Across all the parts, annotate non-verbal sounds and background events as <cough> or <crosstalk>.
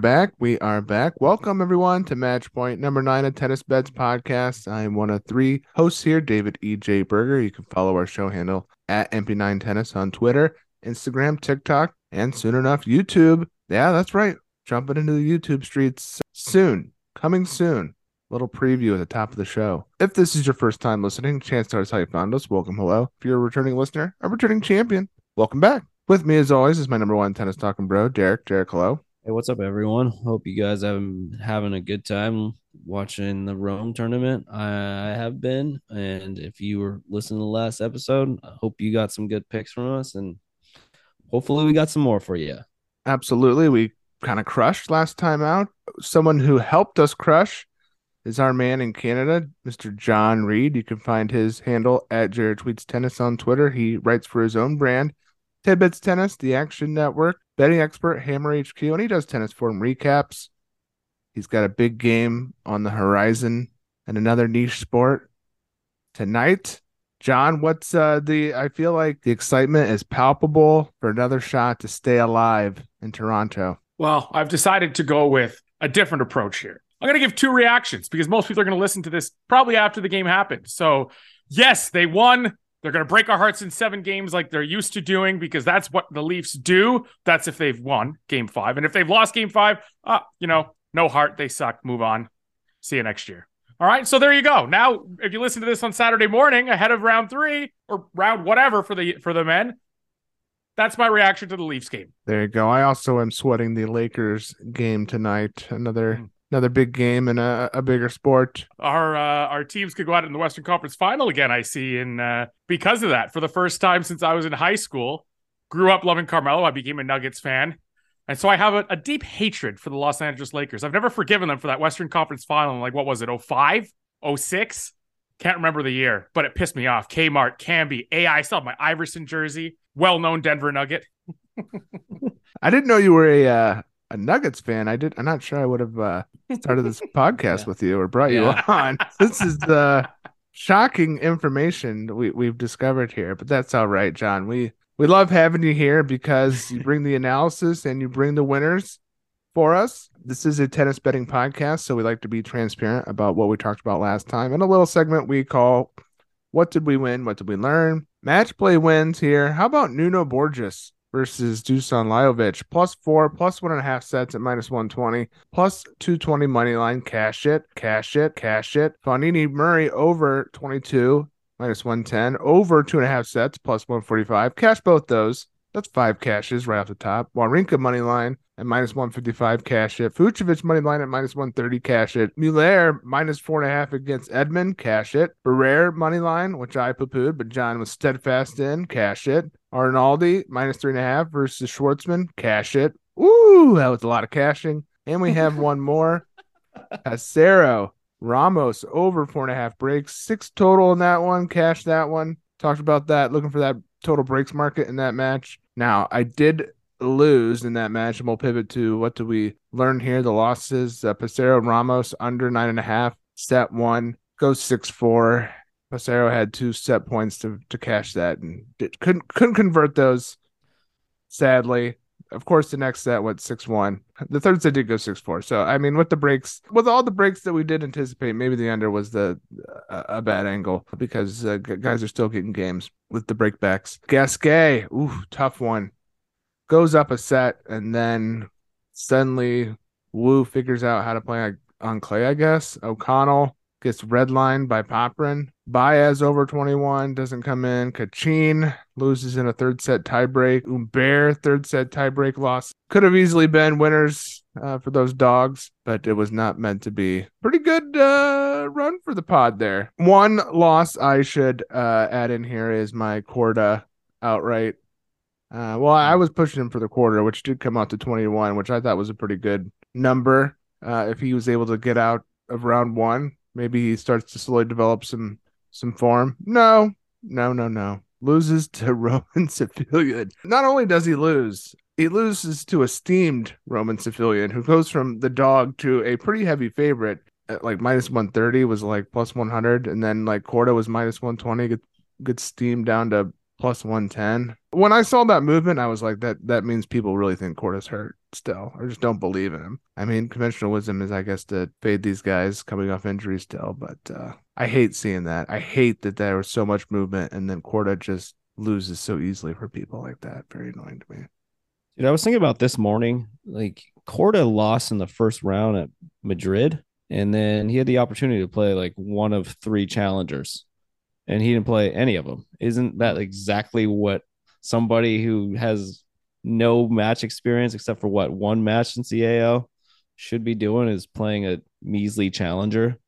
back. We are back. Welcome everyone to Match Point number nine of Tennis Bets podcast. I am one of three hosts here, David E.J. Berger. You can follow our show handle at MP9 Tennis on Twitter, Instagram, TikTok, and soon enough, YouTube. Yeah, that's right. Jumping into the YouTube streets soon. Coming soon. Little preview at the top of the show. If this is your first time listening, chance to how you found us. Welcome, hello. If you're a returning listener, a returning champion, welcome back. With me, as always, is my number one tennis talking bro, Derek. Derek, hello. Hey, what's up, everyone? Hope you guys have been having a good time watching the Rome tournament. I have been, and if you were listening to the last episode, I hope you got some good picks from us, and hopefully, we got some more for you. Absolutely, we kind of crushed last time out. Someone who helped us crush is our man in Canada, Mr. Jon Reed. You can find his handle at Jared Tweets Tennis on Twitter. He writes for his own brand Tidbits Tennis, the Action Network, betting expert, Hammer HQ, and he does tennis forum recaps. He's got a big game on the horizon and another niche sport tonight. Jon, what's uh, the? I feel like the excitement is palpable for another shot to stay alive in Toronto. Well, I've decided to go with a different approach here. I'm going to give two reactions because most people are going to listen to this probably after the game happened. So, yes, they won. They're going to break our hearts in seven games like they're used to doing because that's what the Leafs do. That's if they've won game five. And if they've lost game five, uh, you know, no heart. They suck. Move on. See you next year. All right. So there you go. Now, if you listen to this on Saturday morning ahead of round three or round whatever for the for the men, that's my reaction to the Leafs game. There you go. I also am sweating the Lakers game tonight. Another mm another big game and a, a bigger sport. Our uh, our teams could go out in the Western Conference Final again. I see, and uh, because of that, for the first time since I was in high school, grew up loving Carmelo. I became a Nuggets fan, and so I have a, a deep hatred for the Los Angeles Lakers. I've never forgiven them for that Western Conference Final. Like what was it? 05? 06? Can't remember the year, but it pissed me off. Kmart, Camby, AI. I still have my Iverson jersey. Well known Denver Nugget. <laughs> I didn't know you were a uh, a Nuggets fan, I did. I'm not sure I would have uh, started this <laughs> podcast yeah. with you or brought yeah. you on. <laughs> this is the shocking information we we've discovered here, but that's all right, Jon. We we love having you here because you bring the analysis and you bring the winners for us. This is a tennis betting podcast, so we like to be transparent about what we talked about last time. in a little segment we call "What did we win? What did we learn?" Match play wins here. How about Nuno Borges? Versus Dusan Lajovic. Plus four, plus one and a half sets at minus 120, plus 220 money line. Cash it, cash it, cash it. Fognini Murray over 22, minus 110, over two and a half sets, plus 145. Cash both those. That's five cashes right off the top. Wawrinka money line at minus 155, cash it. Fucsovics money line at minus 130, cash it. Muller minus four and a half against Edmund, cash it. Barrere money line, which I poo pooed, but Jon was steadfast in, cash it. Arnaldi minus three and a half versus Schwartzman, cash it. Ooh, that was a lot of cashing. And we have <laughs> one more. Acero Ramos over four and a half breaks, six total in that one. Cash that one. Talked about that. Looking for that total breaks market in that match. Now, I did lose in that match, and we'll pivot to what do we learn here? The losses: uh, Passaro Ramos under nine and a half, set one, goes six four. Passaro had two set points to to cash that, and did, couldn't couldn't convert those. Sadly, of course, the next set went six one. The third set did go six four. So I mean, with the breaks, with all the breaks that we did anticipate, maybe the under was the uh, a bad angle because uh, guys are still getting games with the breakbacks. Gasquet, ooh, tough one. Goes up a set and then suddenly Wu figures out how to play on clay. I guess O'Connell gets redlined by Popyrin. Baez over 21 doesn't come in. Kachin loses in a third set tiebreak. Humbert third set tiebreak loss. Could have easily been winners uh, for those dogs, but it was not meant to be. Pretty good uh, run for the pod there. One loss I should uh, add in here is my Korda outright. Uh, well, I was pushing him for the quarter, which did come out to 21, which I thought was a pretty good number. Uh, if he was able to get out of round one, maybe he starts to slowly develop some some form. No, no, no, no. Loses to <laughs> Roman Safiullin. Not only does he lose, he loses to esteemed Roman Safiullin who goes from the dog to a pretty heavy favorite at like minus 130 was like plus 100 and then like Korda was minus 120 get, gets steamed down to plus 110. When I saw that movement, I was like, that that means people really think Korda's hurt still, or just don't believe in him. I mean, conventional wisdom is, I guess, to fade these guys coming off injuries still, but uh, I hate seeing that. I hate that there was so much movement and then Korda just loses so easily for people like that. Very annoying to me. Dude, I was thinking about this morning. Like Korda lost in the first round at Madrid, and then he had the opportunity to play like one of three challengers, and he didn't play any of them. Isn't that exactly what somebody who has no match experience except for what one match in CAO should be doing is playing a measly challenger,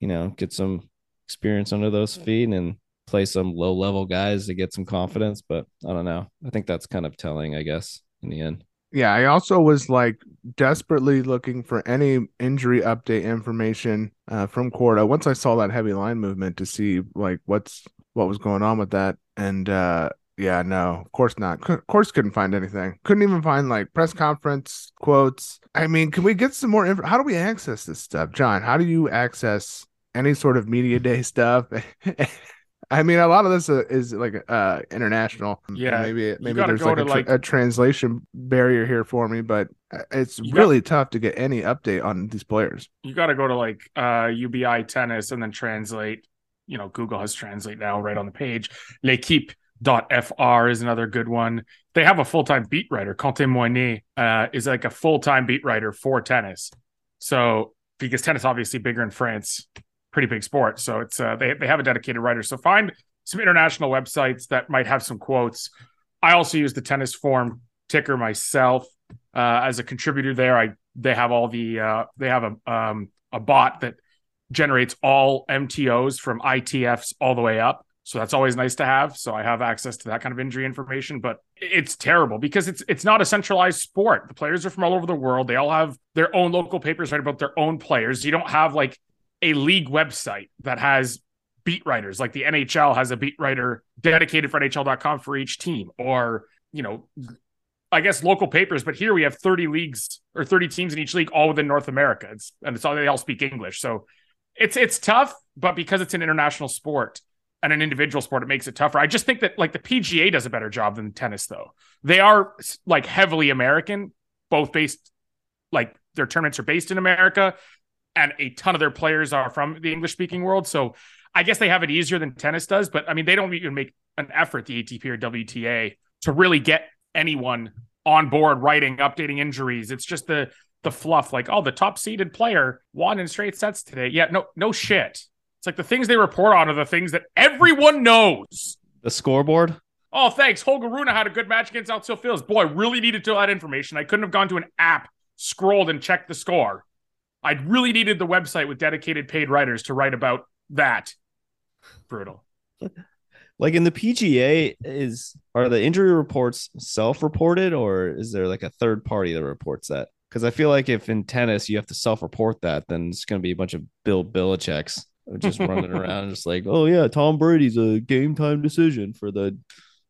you know, get some experience under those feet and play some low level guys to get some confidence. But I don't know. I think that's kind of telling, I guess, in the end. Yeah, I also was like desperately looking for any injury update information uh, from Korda once I saw that heavy line movement to see like what's what was going on with that. And uh, yeah, no, of course not. of course, couldn't find anything. Couldn't even find like press conference quotes. I mean, can we get some more info? How do we access this stuff, Jon? How do you access any sort of media day <laughs> stuff? I mean, a lot of this uh, is like uh international. Yeah, maybe maybe there's like a, tra- like a, translation barrier here for me, but uh, it's really got, tough to get any update on these players. You got to go to like uh Ubitennis and then translate. You know, Google has translate now right on the page. L'équipe fr is another good one. They have a full time beat writer. Quentin Moynet uh, is like a full time beat writer for tennis. So because tennis obviously bigger in France, pretty big sport. So it's uh, they they have a dedicated writer. So find some international websites that might have some quotes. I also use the tennis form ticker myself uh, as a contributor there. I they have all the uh, they have a um, a bot that generates all MTOs from ITFs all the way up. So that's always nice to have. So I have access to that kind of injury information, but it's terrible because it's it's not a centralized sport. The players are from all over the world. They all have their own local papers write about their own players. You don't have like a league website that has beat writers like the NHL has a beat writer dedicated for NHL.com for each team or, you know, I guess local papers, but here we have 30 leagues or 30 teams in each league all within North America. It's and it's all they all speak English. So it's it's tough, but because it's an international sport, and an individual sport, it makes it tougher. I just think that like the PGA does a better job than tennis, though. They are like heavily American, both based like their tournaments are based in America, and a ton of their players are from the English speaking world. So I guess they have it easier than tennis does. But I mean, they don't even make an effort, the ATP or WTA, to really get anyone on board writing, updating injuries. It's just the the fluff, like, oh, the top seeded player won in straight sets today. Yeah, no, no shit. It's like the things they report on are the things that everyone knows. The scoreboard. Oh, thanks. Holger Rune had a good match against Arthur Fils. Boy, I really needed to that information. I couldn't have gone to an app, scrolled, and checked the score. I really needed the website with dedicated paid writers to write about that. Brutal. like in the PGA, is are the injury reports self-reported or is there like a third party that reports that? Because I feel like if in tennis you have to self-report that, then it's going to be a bunch of Bill Belichick's just running <laughs> around, just like, oh yeah, Tom Brady's a game time decision for the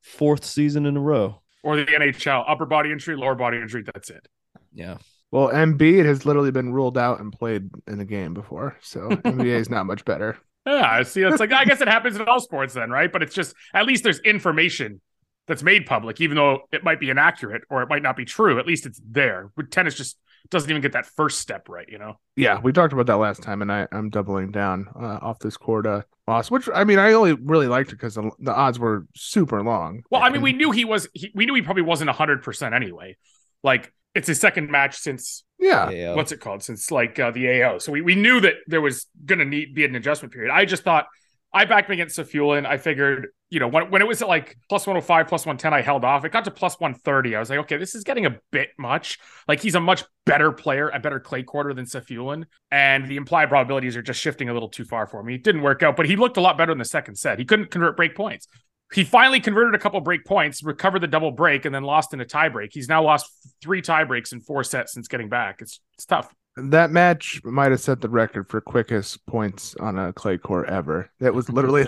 fourth season in a row. Or the NHL, upper body injury, lower body injury. That's it. Yeah. Well, Embiid has literally been ruled out and played in the game before, so <laughs> NBA is not much better. Yeah, I see, it's like I guess it happens in all sports then, right? But it's just at least there's information that's made public, even though it might be inaccurate or it might not be true. At least it's there. But tennis just doesn't even get that first step right, you know? Yeah, we talked about that last time, and I, I'm doubling down uh, off this court uh, loss, which I mean, I only really liked it because the, the, odds were super long. Well, I mean, we knew he was, he, we knew he probably wasn't 100% anyway. Like, it's his second match since yeah what's it called since like uh, the AO. So we, we knew that there was gonna need be an adjustment period. I just thought I backed him against Safiullin. I figured, you know, when, when it was at like plus 105, plus 110, I held off. It got to plus 130. I was like, okay, this is getting a bit much. Like he's a much better player, a better clay courter than Safiullin. And the implied probabilities are just shifting a little too far for me. It didn't work out, but he looked a lot better in the second set. He couldn't convert break points. He finally converted a couple break points, recovered the double break, and then lost in a tie break. He's now lost three tie breaks in four sets since getting back. It's it's tough. That match might have set the record for quickest points on a clay court ever. It was literally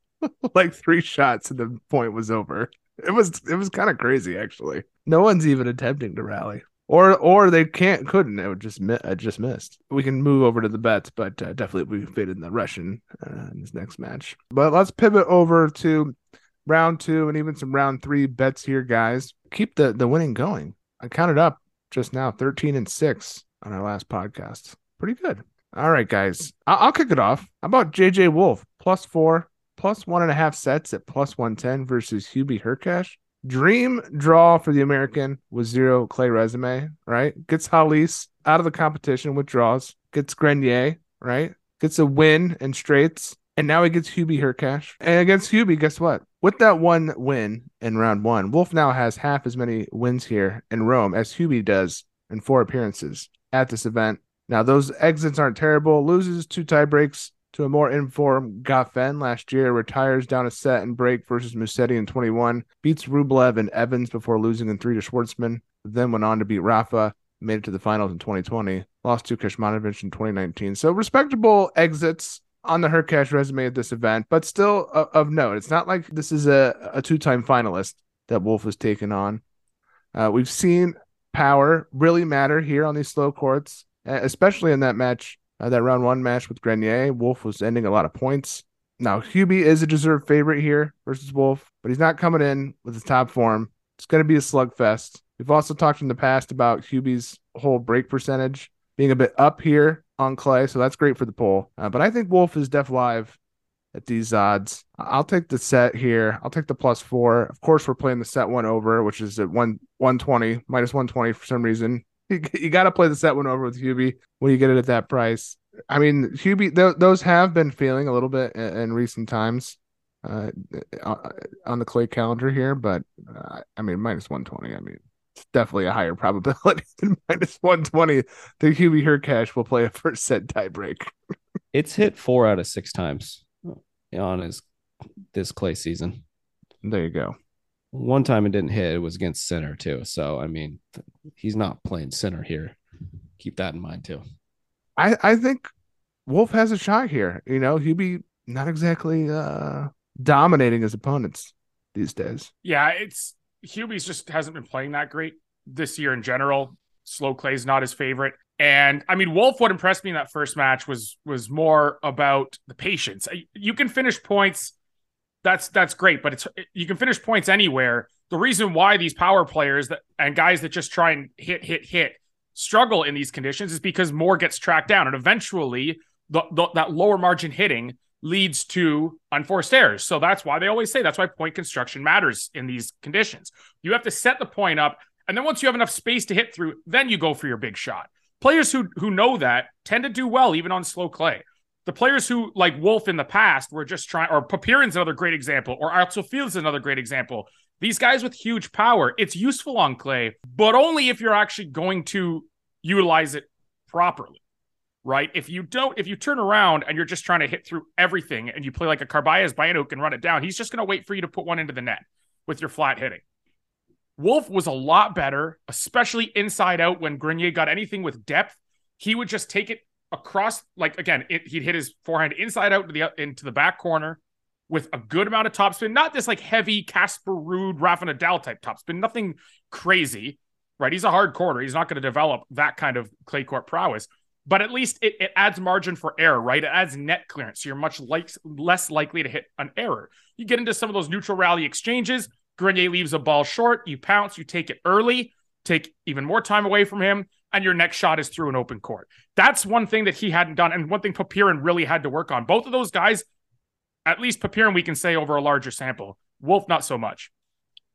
<laughs> like three shots and the point was over. It was it was kind of crazy actually. No one's even attempting to rally. Or or they can't couldn't. It just I just missed. We can move over to the bets, but uh, definitely we faded in the Russian uh, in this next match. But let's pivot over to round two and even some round three bets here, guys. Keep the the winning going. I counted up just now 13 and 6 on our last podcast. Pretty good. All right, guys. I- will kick it off. How about JJ Wolf plus four, plus one and a half sets at plus 110 versus Hubie Hurkacz? Dream draw for the American with zero clay resume, right? Gets Halys out of the competition with draws, gets Grenier, right? Gets a win in straights, and now he gets Hubie Hurkacz. And against Hubie, guess what? With that one win in round one, Wolf now has half as many wins here in Rome as Hubie does in four appearances at this event. Now, those exits aren't terrible. Loses two tie breaks to a more informed Goffin last year, retires down a set and break versus Musetti in 21, beats Rublev and Evans before losing in three to Schwartzman, then went on to beat Rafa, made it to the finals in 2020, lost to Kecmanovic in 2019. So respectable exits on the Hurkacz resume at this event, but still of note. It's not like this is a, a two time finalist that Wolf was taken on. Uh, we've seen power really matter here on these slow courts, especially in that match, uh, that round one match with Grenier. Wolf was ending a lot of points. Now, Hubie is a deserved favorite here versus Wolf, but he's not coming in with his top form. It's going to be a slugfest. We've also talked in the past about Hubie's whole break percentage being a bit up here on clay, so that's great for the poll. Uh, but I think Wolf is def live at these odds. I'll take the set here. I'll take the plus four. Of course, we're playing the set one over, which is at one one twenty minus one twenty for some reason. <laughs> You, you got to play the set one over with Hubie when you get it at that price. I mean, Hubie, th- those have been feeling a little bit in, in recent times uh, on the clay calendar here, but uh, I mean, minus one twenty. I mean, it's definitely a higher probability <laughs> than minus 120 that Hubie Hurkacz will play a first set tiebreak. it's hit four out of six times on his this clay season. There you go. One time it didn't hit, it was against Sinner too. So I mean, he's not playing Sinner here. Keep that in mind too. I I think Wolf has a shot here. You know, Hubie not exactly uh dominating his opponents these days. Yeah, it's Hubie's just hasn't been playing that great this year in general. Slow Clay's not his favorite. And I mean, Wolf, what impressed me in that first match was was more about the patience. You can finish points, that's that's great, but it's you can finish points anywhere. The reason why these power players that and guys that just try and hit, hit, hit struggle in these conditions is because more gets tracked down, and eventually the, the that lower margin hitting leads to unforced errors. So that's why they always say that's why point construction matters in these conditions. You have to set the point up, and then once you have enough space to hit through, then you go for your big shot. Players who who know that tend to do well even on slow clay. The players who like Wolf in the past were just trying, or Popyrin's another great example, or Axel Fields another great example. These guys with huge power, it's useful on clay, but only if you're actually going to utilize it properly right? If you don't, if you turn around and you're just trying to hit through everything and you play like a Carballes Baena who can run it down, he's just going to wait for you to put one into the net with your flat hitting. Wolf was a lot better, especially inside out when Grenier got anything with depth. He would just take it across, like again, it, he'd hit his forehand inside out to the into the back corner with a good amount of topspin, not this like heavy Casper Ruud, Rafa Nadal type topspin, nothing crazy, right? He's a hard courter. He's not going to develop that kind of clay court prowess but at least it, it adds margin for error, right? It adds net clearance. So you're much like, less likely to hit an error. You get into some of those neutral rally exchanges. Grenier leaves a ball short. You pounce, you take it early, take even more time away from him, and your next shot is through an open court. That's one thing that he hadn't done, and one thing Popyrin really had to work on. Both of those guys, at least Popyrin, we can say over a larger sample. Wolf, not so much.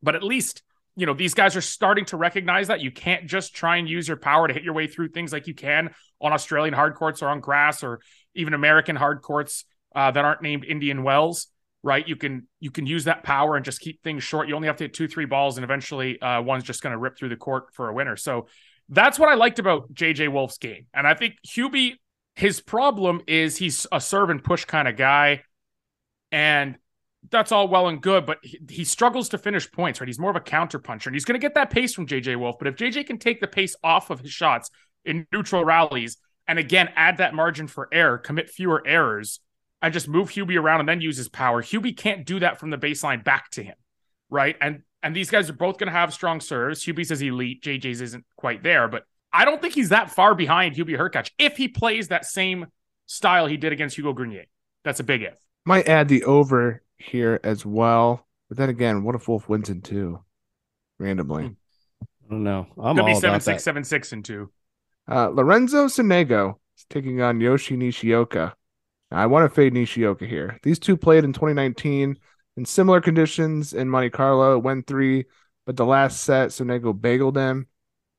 But at least you know, these guys are starting to recognize that you can't just try and use your power to hit your way through things like you can on Australian hard courts or on grass or even American hard courts uh, that aren't named Indian Wells. Right, you can you can use that power and just keep things short. You only have to hit two, three balls, and eventually uh, one's just going to rip through the court for a winner. So that's what I liked about JJ Wolf's game, and I think Hubie, his problem is he's a serve and push kind of guy, and that's all well and good, but he, he, struggles to finish points, right? He's more of a counter puncher, and he's going to get that pace from JJ Wolf. But if JJ can take the pace off of his shots in neutral rallies, and again add that margin for error, commit fewer errors, and just move Hubie around and then use his power, Hubie can't do that from the baseline back to him, right? And and these guys are both going to have strong serves. Hubie's is elite, JJ's isn't quite there, but I don't think he's that far behind Hubie Hurkacz if he plays that same style he did against Hugo Grenier. That's a big if. Might add the over here as well. But then again, what if Wolf wins in two randomly? Hmm. I don't know. I'm Could all be about seven that. six seven six and two. Uh, Lorenzo Sonego is taking on Yoshi Nishioka. Now, I want to fade Nishioka here. These two played in 2019 in similar conditions in Monte Carlo. It went three, but the last set, Sonego bageled him.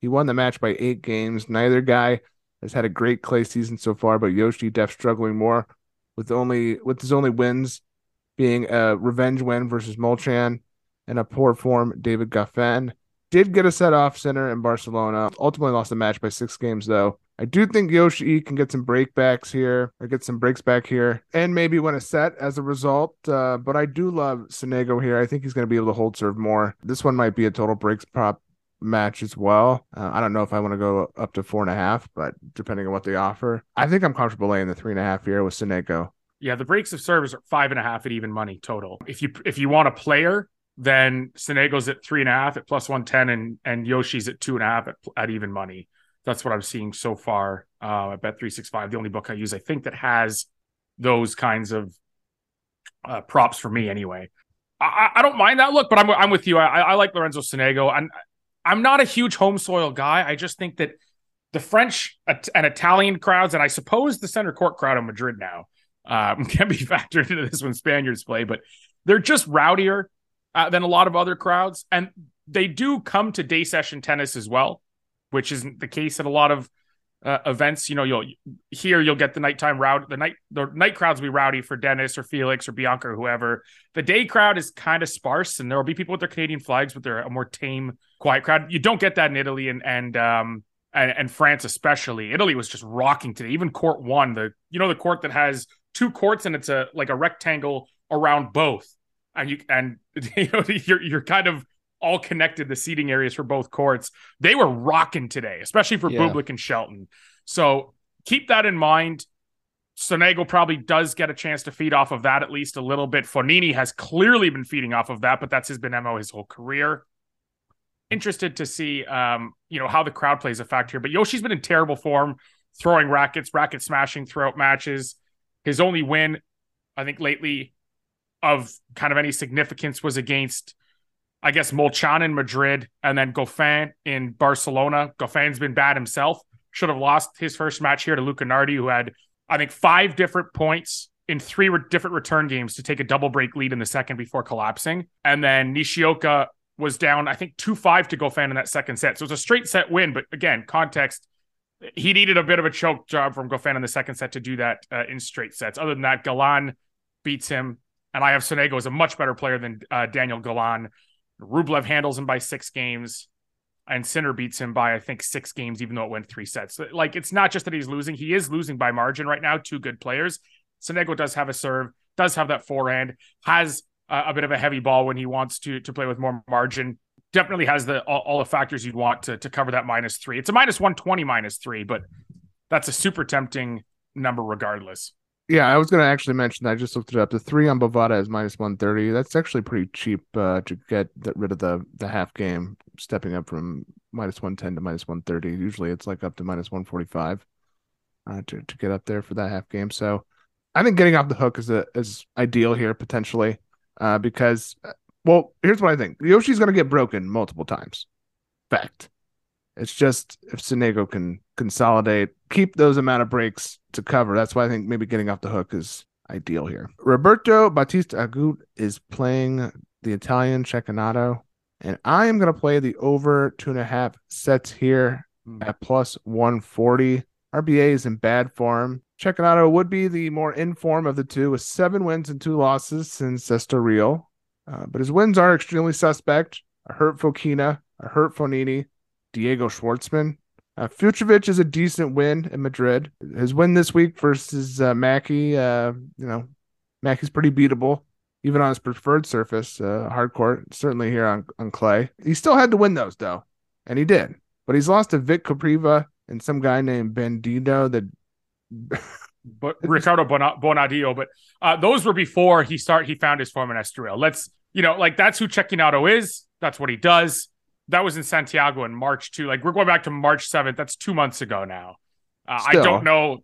He won the match by eight games. Neither guy has had a great clay season so far, but Yoshi def struggling more with only with his only wins being a revenge win versus Molcan and a poor form David Goffin. Did get a set off Sinner in Barcelona. Ultimately lost the match by six games though. I do think Yoshi can get some breakbacks here or get some breaks back here and maybe win a set as a result. Uh, but I do love Sonego here. I think he's going to be able to hold serve more. This one might be a total breaks prop match as well. Uh, I don't know if I want to go up to four and a half, but depending on what they offer, I think I'm comfortable laying the three and a half here with Sonego. Yeah, the breaks of service are five and a half at even money total. If you if you want a player, then Sonego's at three and a half at plus one ten, and and Yoshi's at two and a half at, at even money. That's what I'm seeing so far. Uh, at Bet three six five, the only book I use, I think that has those kinds of uh, props for me anyway. I, I don't mind that look, but I'm I'm with you. I, I like Lorenzo Sonego. I'm I'm not a huge home soil guy. I just think that the French and Italian crowds, and I suppose the center court crowd in Madrid now, um, <laughs> can be factored into this when Spaniards play, but they're just rowdier uh, than a lot of other crowds. And they do come to day session tennis as well, which isn't the case at a lot of uh, events. You know, you'll here you'll get the nighttime route. The night the night crowds will be rowdy for Dennis or Felix or Bianca or whoever. The day crowd is kind of sparse, and there will be people with their Canadian flags, but they're a more tame, quiet crowd. You don't get that in Italy and and um and, and France especially. Italy was just rocking today. Even court one, the you know the court that has two courts and it's a like a rectangle around both, and you and <laughs> you know you're you're kind of all connected the seating areas for both courts. They were rocking today, especially for Yeah. Bublik and Shelton. So keep that in mind. Sonego probably does get a chance to feed off of that at least a little bit. Fognini has clearly been feeding off of that, but that's his been MO his whole career. Interested to see um, you know, how the crowd plays a factor here. But Yoshi's been in terrible form, throwing rackets, racket smashing throughout matches. His only win, I think, lately of kind of any significance was against I guess Molcan in Madrid and then Goffin in Barcelona. Goffin's been bad himself. Should have lost his first match here to Luca Nardi, who had, I think, five different points in three re- different return games to take a double break lead in the second before collapsing. And then Nishioka was down, I think, 2 5 to Goffin in that second set. So it was a straight set win. But again, context, he needed a bit of a choke job from Goffin in the second set to do that uh, in straight sets. Other than that, Galan beats him. And I have Sonego as a much better player than uh, Daniel Galan. Rublev handles him by six games, and Sinner beats him by I think six games, even though it went three sets. Like it's not just that he's losing; he is losing by margin right now. Two good players. Sonego does have a serve, does have that forehand, has uh, a bit of a heavy ball when he wants to to play with more margin. Definitely has the all, all the factors you'd want to to cover that minus three. It's a minus one twenty minus three, but that's a super tempting number regardless. Yeah, I was going to actually mention that. I just looked it up. The three on Bovada is minus 130. That's actually pretty cheap uh, to get that rid of the the half game, stepping up from minus 110 to minus 130. Usually it's like up to minus 145 uh, to, to get up there for that half game. So I think getting off the hook is, a, is ideal here, potentially, uh, because, uh, well, here's what I think Yoshi's going to get broken multiple times. Fact. It's just if Sonego can consolidate, keep those amount of breaks to cover. That's why I think maybe getting off the hook is ideal here. Roberto Bautista Agut is playing the Italian Cecchinato, and I am going to play the over two and a half sets here at plus 140. RBA is in bad form. Cecchinato would be the more in form of the two with seven wins and two losses since Estoril. Uh, but his wins are extremely suspect. A hurt Fokina, a hurt Fognini, Diego Schwartzman. Uh, is a decent win in Madrid. His win this week versus uh, Mackey, uh, you know, Mackey's pretty beatable, even on his preferred surface, uh, hard court. Certainly here on, on clay. He still had to win those though, and he did. But he's lost to Vit Kopriva and some guy named Bandito that <laughs> but Ricardo Bona- Bonadio. But uh, those were before he start. He found his form in Estoril. Let's you know, like that's who Cecchinato is. That's what he does. That was in Santiago in March too. Like we're going back to March seventh. That's two months ago now. Uh, I don't know.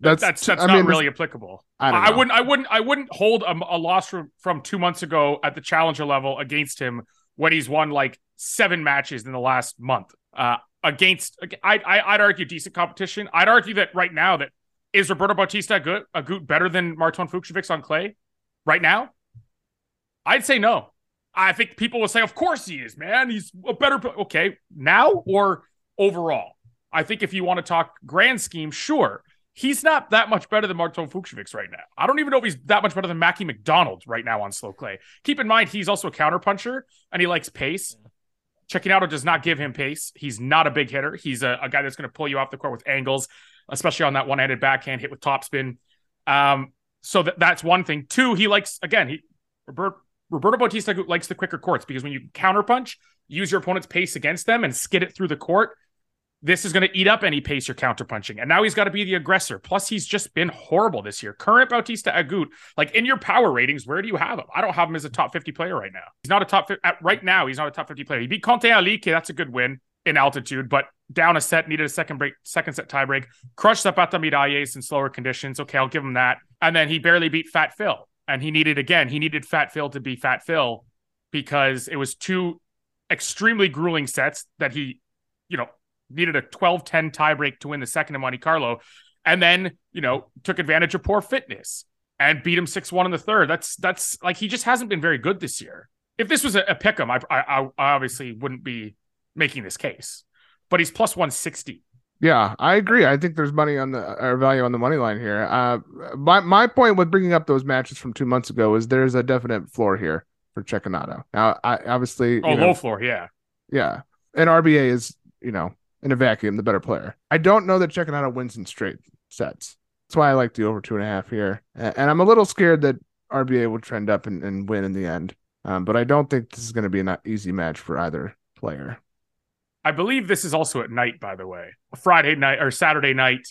That's that's, that's I not mean, really applicable. I don't I wouldn't I wouldn't I wouldn't hold a, a loss from from two months ago at the challenger level against him when he's won like seven matches in the last month. Uh, against I, I I'd argue decent competition. I'd argue that right now that is Roberto Bautista good a good better than Marton Fucsovics on clay right now. I'd say no. I think people will say, of course he is, man. He's a better. Okay, now or overall. I think if you want to talk grand scheme, sure. He's not that much better than Marton Fucsovics right now. I don't even know if he's that much better than Mackie McDonald right now on slow clay. Keep in mind, he's also a counterpuncher and he likes pace. Cecchinato does not give him pace. He's not a big hitter. He's a, a guy that's going to pull you off the court with angles, especially on that one-handed backhand hit with topspin. Um, so that, that's one thing. Two, he likes again. He Robert, Roberto Bautista likes the quicker courts because when you counterpunch, use your opponent's pace against them and skid it through the court. This is going to eat up any pace you're counterpunching. And now he's got to be the aggressor. Plus, he's just been horrible this year. Current Bautista Agut, like in your power ratings, where do you have him? I don't have him as a top 50 player right now. He's not a top at, right now. He's not a top 50 player. He beat Conte Ali. Okay, that's a good win in altitude, but down a set, needed a second break, second set tiebreak. Crushed up Zapata Miralles in slower conditions. Okay, I'll give him that. And then he barely beat Fat Phil. And he needed again, he needed Fat Phil to be Fat Phil because it was two extremely grueling sets that he, you know, needed a 12-10 tiebreak to win the second in Monte Carlo. And then, you know, took advantage of poor fitness and beat him 6-1 in the third. That's that's like he just hasn't been very good this year. If this was a, a pick 'em, I, I I obviously wouldn't be making this case. But he's plus 160. Yeah, I agree. I think there's money on the or value on the money line here. Uh, my my point with bringing up those matches from two months ago is there's a definite floor here for Cecchinato. Now, I obviously Oh, you know, low floor, yeah. yeah, and RBA is you know in a vacuum the better player. I don't know that Cecchinato wins in straight sets. That's why I like the over two and a half here, and, and I'm a little scared that RBA will trend up and, and win in the end. Um, but I don't think this is going to be an easy match for either player. I believe this is also at night, by the way. Friday night or Saturday night,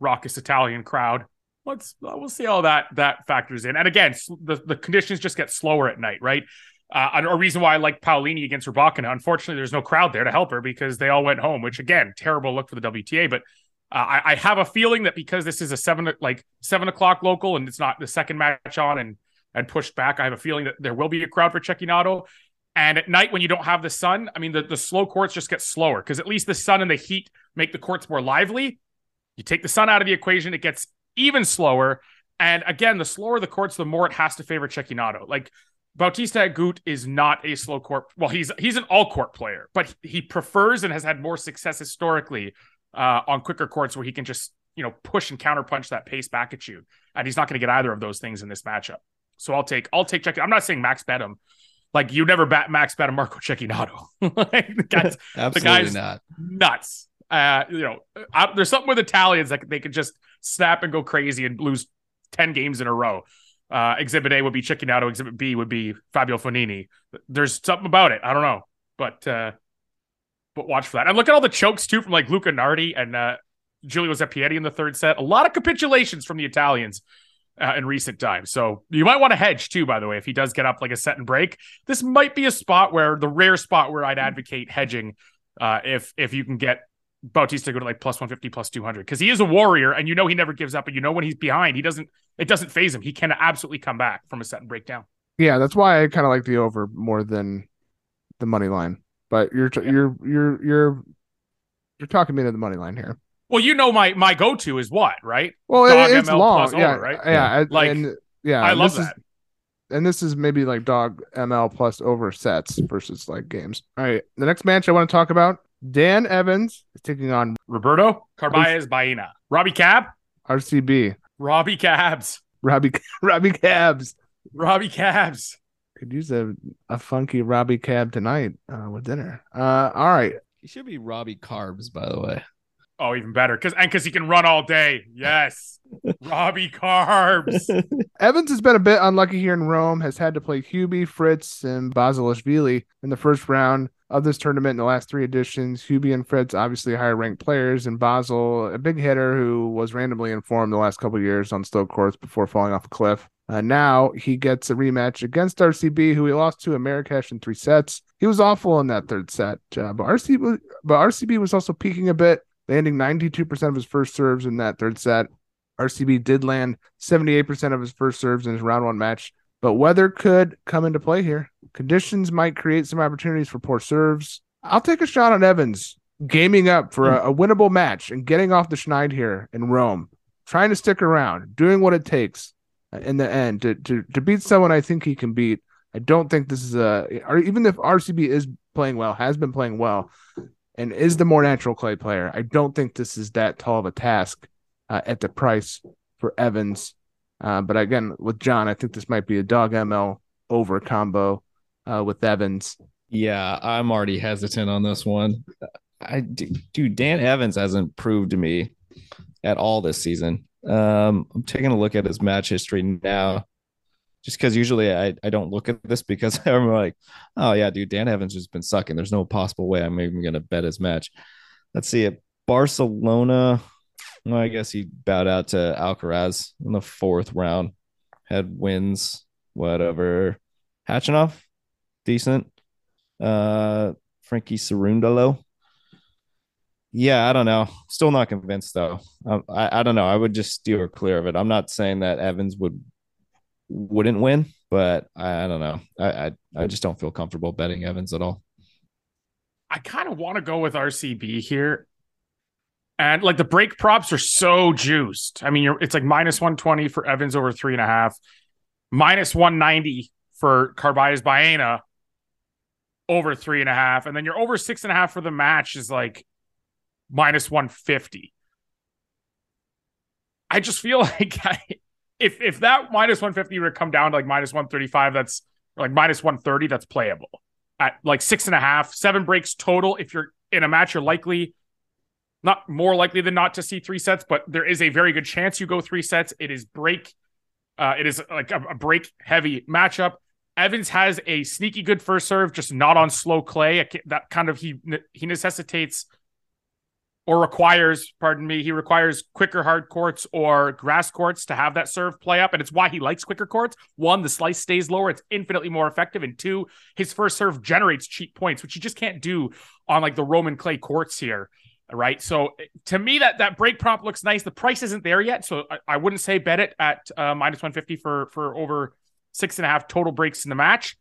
raucous Italian crowd. Let's we'll see how that that factors in. And again, the, the conditions just get slower at night, right? Uh, a reason why I like Paolini against Rybakina. Unfortunately, there's no crowd there to help her because they all went home. Which again, terrible look for the WTA. But uh, I, I have a feeling that because this is a seven like seven o'clock local and it's not the second match on and and pushed back, I have a feeling that there will be a crowd for Cecchinato. And at night, when you don't have the sun, I mean, the, the slow courts just get slower because at least the sun and the heat make the courts more lively. You take the sun out of the equation, it gets even slower. And again, the slower the courts, the more it has to favor Cecchinato. Like Bautista Agut is not a slow court. Well, he's he's an all court player, but he prefers and has had more success historically uh, on quicker courts where he can just you know push and counterpunch that pace back at you. And he's not going to get either of those things in this matchup. So I'll take I'll take Cecchinato. I'm not saying max bet him. Like you never bat max bet a Marco Cecchinato. <laughs> like the guy's, <laughs> Absolutely the guy's not. nuts. Uh, you know, I, there's something with Italians that they could just snap and go crazy and lose ten games in a row. Uh, exhibit A would be Cecchinato. Exhibit B would be Fabio Fognini. There's something about it. I don't know, but uh, but watch for that. And look at all the chokes too from like Luca Nardi and uh, Giulio Zeppieri in the third set. A lot of capitulations from the Italians uh, in recent times. So you might want to hedge too, by the way, if he does get up like a set and break. This might be a spot where the rare spot where I'd advocate hedging uh, if if you can get Bautista go to like plus 150, plus 200, because he is a warrior and you know he never gives up. And you know when he's behind, he doesn't, it doesn't phase him. He can absolutely come back from a set and break down. Yeah, that's why I kind of like the over more than the money line. But you're t- you're you're you're you're talking me into the money line here. Well, you know my my go to is what, right? Well, Dog it, it's ML long, plus over, yeah, right? Yeah, I- Like, and, yeah. I love this is- that. and this is maybe like dog ML plus over sets versus like games. All right, the next match I want to talk about: Dan Evans is taking on Roberto Carballes Baena, Robbie Cab, RCB. Robbie Cabs, Robbie <laughs> Robbie Cabs Robbie Cabs. could use a, a funky Robbie Cab tonight uh, with dinner. Uh, all right, He should be Robbie Carbs, by the way. Oh, even better, because and because he can run all day. Yes, <laughs> Robbie Carbs. <laughs> Evans has been a bit unlucky here in Rome, has had to play Hubie, Fritz, and Basilashvili in the first round of this tournament in the last three editions. Hubie and Fritz, obviously higher ranked players, and Basel, a big hitter who was randomly informed the last couple of years on slow courts before falling off a cliff. Uh, now he gets a rematch against RCB, who he lost to in Marrakesh in three sets. He was awful in that third set, uh, but RCB, but RCB was also peaking a bit, landing 92% of his first serves in that third set. RCB did land 78% of his first serves in his round one match, but weather could come into play here. Conditions might create some opportunities for poor serves. I'll take a shot on Evans gaming up for a, a winnable match and getting off the schneid here in Rome, trying to stick around, doing what it takes in the end to, to, to beat someone I think he can beat. I don't think this is a, or even if RCB is playing well, has been playing well, and is the more natural clay player, I don't think this is that tall of a task uh, at the price for Evans. Uh, but again, with Jon, I think this might be a dog ML over combo uh, with Evans. Yeah, I'm already hesitant on this one. I dude, Dan Evans hasn't proved to me at all this season. Um, I'm taking a look at his match history now, just because usually I, I don't look at this because <laughs> I'm like, oh yeah, dude, Dan Evans has been sucking. There's no possible way I'm even gonna bet his match. Let's see it. Barcelona. Well, I guess he bowed out to Alcaraz in the fourth round. Had wins, whatever. Khachanov, decent. Uh, Frankie Cerundolo, yeah, I don't know. Still not convinced though. Um, I I don't know. I would just steer clear of it. I'm not saying that Evans would wouldn't win, but I, I don't know. I, I I just don't feel comfortable betting Evans at all. I kind of want to go with RCB here. And like the break props are so juiced. I mean, you're it's like minus 120 for Evans over three and a half, minus 190 for Carballes Baena over three and a half. And then you're over six and a half for the match is like minus 150. I just feel <laughs> like I, if if that minus 150 were to come down to like minus 135, that's like minus 130, that's playable. At like six and a half, seven breaks total. If you're in a match, you're likely not more likely than not to see three sets, but there is a very good chance you go three sets. It is break, uh, it is like a, a break heavy matchup. Evans has a sneaky good first serve, just not on slow clay. That kind of he he necessitates or requires, pardon me, he requires quicker hard courts or grass courts to have that serve play up. And it's why he likes quicker courts. One, the slice stays lower, it's infinitely more effective. And two, his first serve generates cheap points, which you just can't do on like the Roman clay courts here. Right. So to me, that that break prompt looks nice. The price isn't there yet. So I, I wouldn't say bet it at uh, minus 150 for for over six and a half total breaks in the match.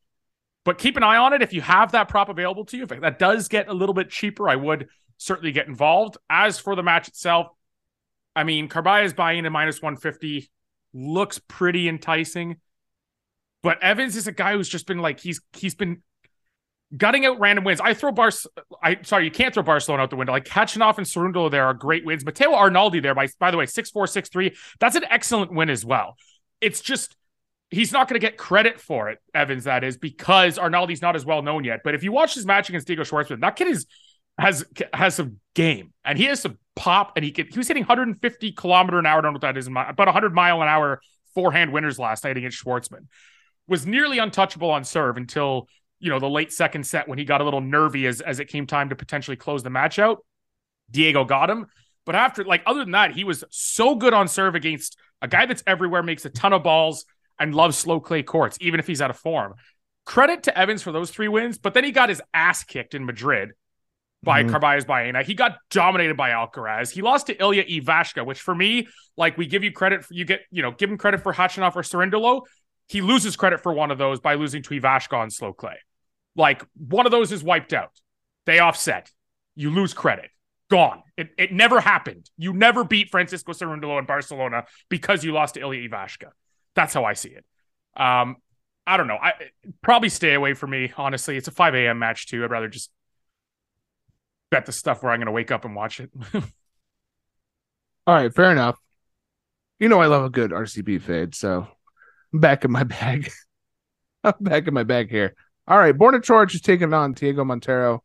But keep an eye on it. If you have that prop available to you, if that does get a little bit cheaper, I would certainly get involved. As for the match itself, I mean, Carballes Baena minus 150 looks pretty enticing. But Evans is a guy who's just been like he's he's been gutting out random wins. I throw Bars I sorry, you can't throw Barcelona out the window. Like Khachanov and Cerundolo there are great wins. Matteo Arnaldi there by by the way, 6-4, 6-3. That's an excellent win as well. It's just he's not going to get credit for it, Evans, that is, because Arnaldi's not as well known yet. But if you watch his match against Diego Schwartzman, that kid is has has some game and he has some pop and he could he was hitting 150 kilometer an hour. I don't know what that is, about 100 mile an hour forehand winners last night against Schwartzman. Was nearly untouchable on serve until you know the late second set when he got a little nervy as as it came time to potentially close the match out. Diego got him, but after like other than that, he was so good on serve against a guy that's everywhere, makes a ton of balls, and loves slow clay courts, even if he's out of form. Credit to Evans for those three wins, but then he got his ass kicked in Madrid by mm-hmm. Carballes Baena. He got dominated by Alcaraz. He lost to Ilya Ivashka, which for me, like we give you credit for you get, you know, give him credit for Khachanov or Cerundolo. He loses credit for one of those by losing to Ivashka on slow clay. Like one of those is wiped out. They offset. You lose credit. Gone. It, it never happened. You never beat Francisco Cerundolo in Barcelona because you lost to Ilya Ivashka. That's how I see it. Um, I don't know. I probably stay away from me. Honestly, it's a 5 a.m. match too. I'd rather just bet the stuff where I'm going to wake up and watch it. <laughs> All right, fair enough. You know I love a good RCB fade, so I'm back in my <laughs> bag. I'm back in my bag here. All right, born Borna Coric is taking on Thiago Monteiro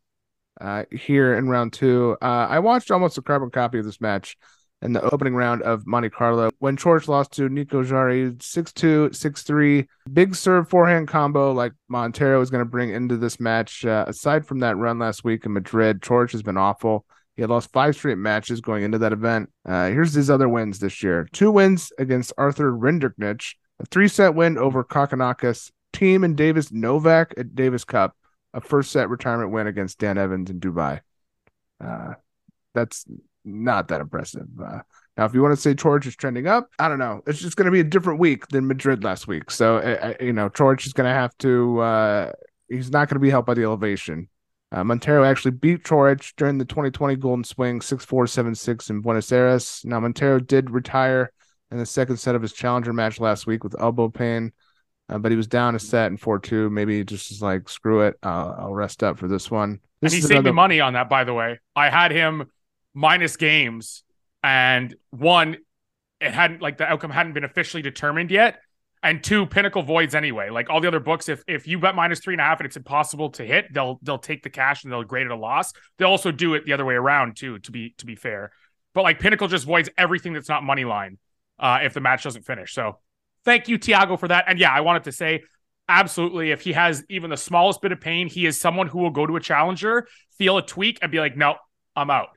uh, here in round two. Uh, I watched almost a carbon copy of this match in the opening round of Monte Carlo when Coric lost to Nico Jarry 6-2, 6-3. Big serve forehand combo like Monteiro is going to bring into this match. Uh, aside from that run last week in Madrid, Coric has been awful. He had lost five straight matches going into that event. Uh, here's his other wins this year. Two wins against Arthur Rinderknech, a three-set win over Kokkinakis, team and Davis Novak at Davis Cup, a first set retirement win against Dan Evans in Dubai. Uh, that's not that impressive. Uh, Now, if you want to say Coric is trending up, I don't know. It's just going to be a different week than Madrid last week. So, uh, you know, Coric is going to have to, uh, he's not going to be helped by the elevation. Uh, Monteiro actually beat Coric during the 2020 Golden Swing 6 4 7 6 in Buenos Aires. Now, Monteiro did retire in the second set of his challenger match last week with elbow pain, uh, but he was down a set in 4 2. Maybe he just is like, screw it. Uh, I'll rest up for this one. This and he saved another- me money on that, by the way. I had him minus games, and one, it hadn't like the outcome hadn't been officially determined yet, and two, Pinnacle voids anyway. Like all the other books, if if you bet minus three and a half and it's impossible to hit, they'll they'll take the cash and they'll grade it a loss. They'll also do it the other way around too. To be to be fair, but like Pinnacle just voids everything that's not money line uh, if the match doesn't finish. So thank you, Thiago, for that. And yeah, I wanted to say absolutely if he has even the smallest bit of pain he is someone who will go to a challenger feel a tweak and be like no i'm out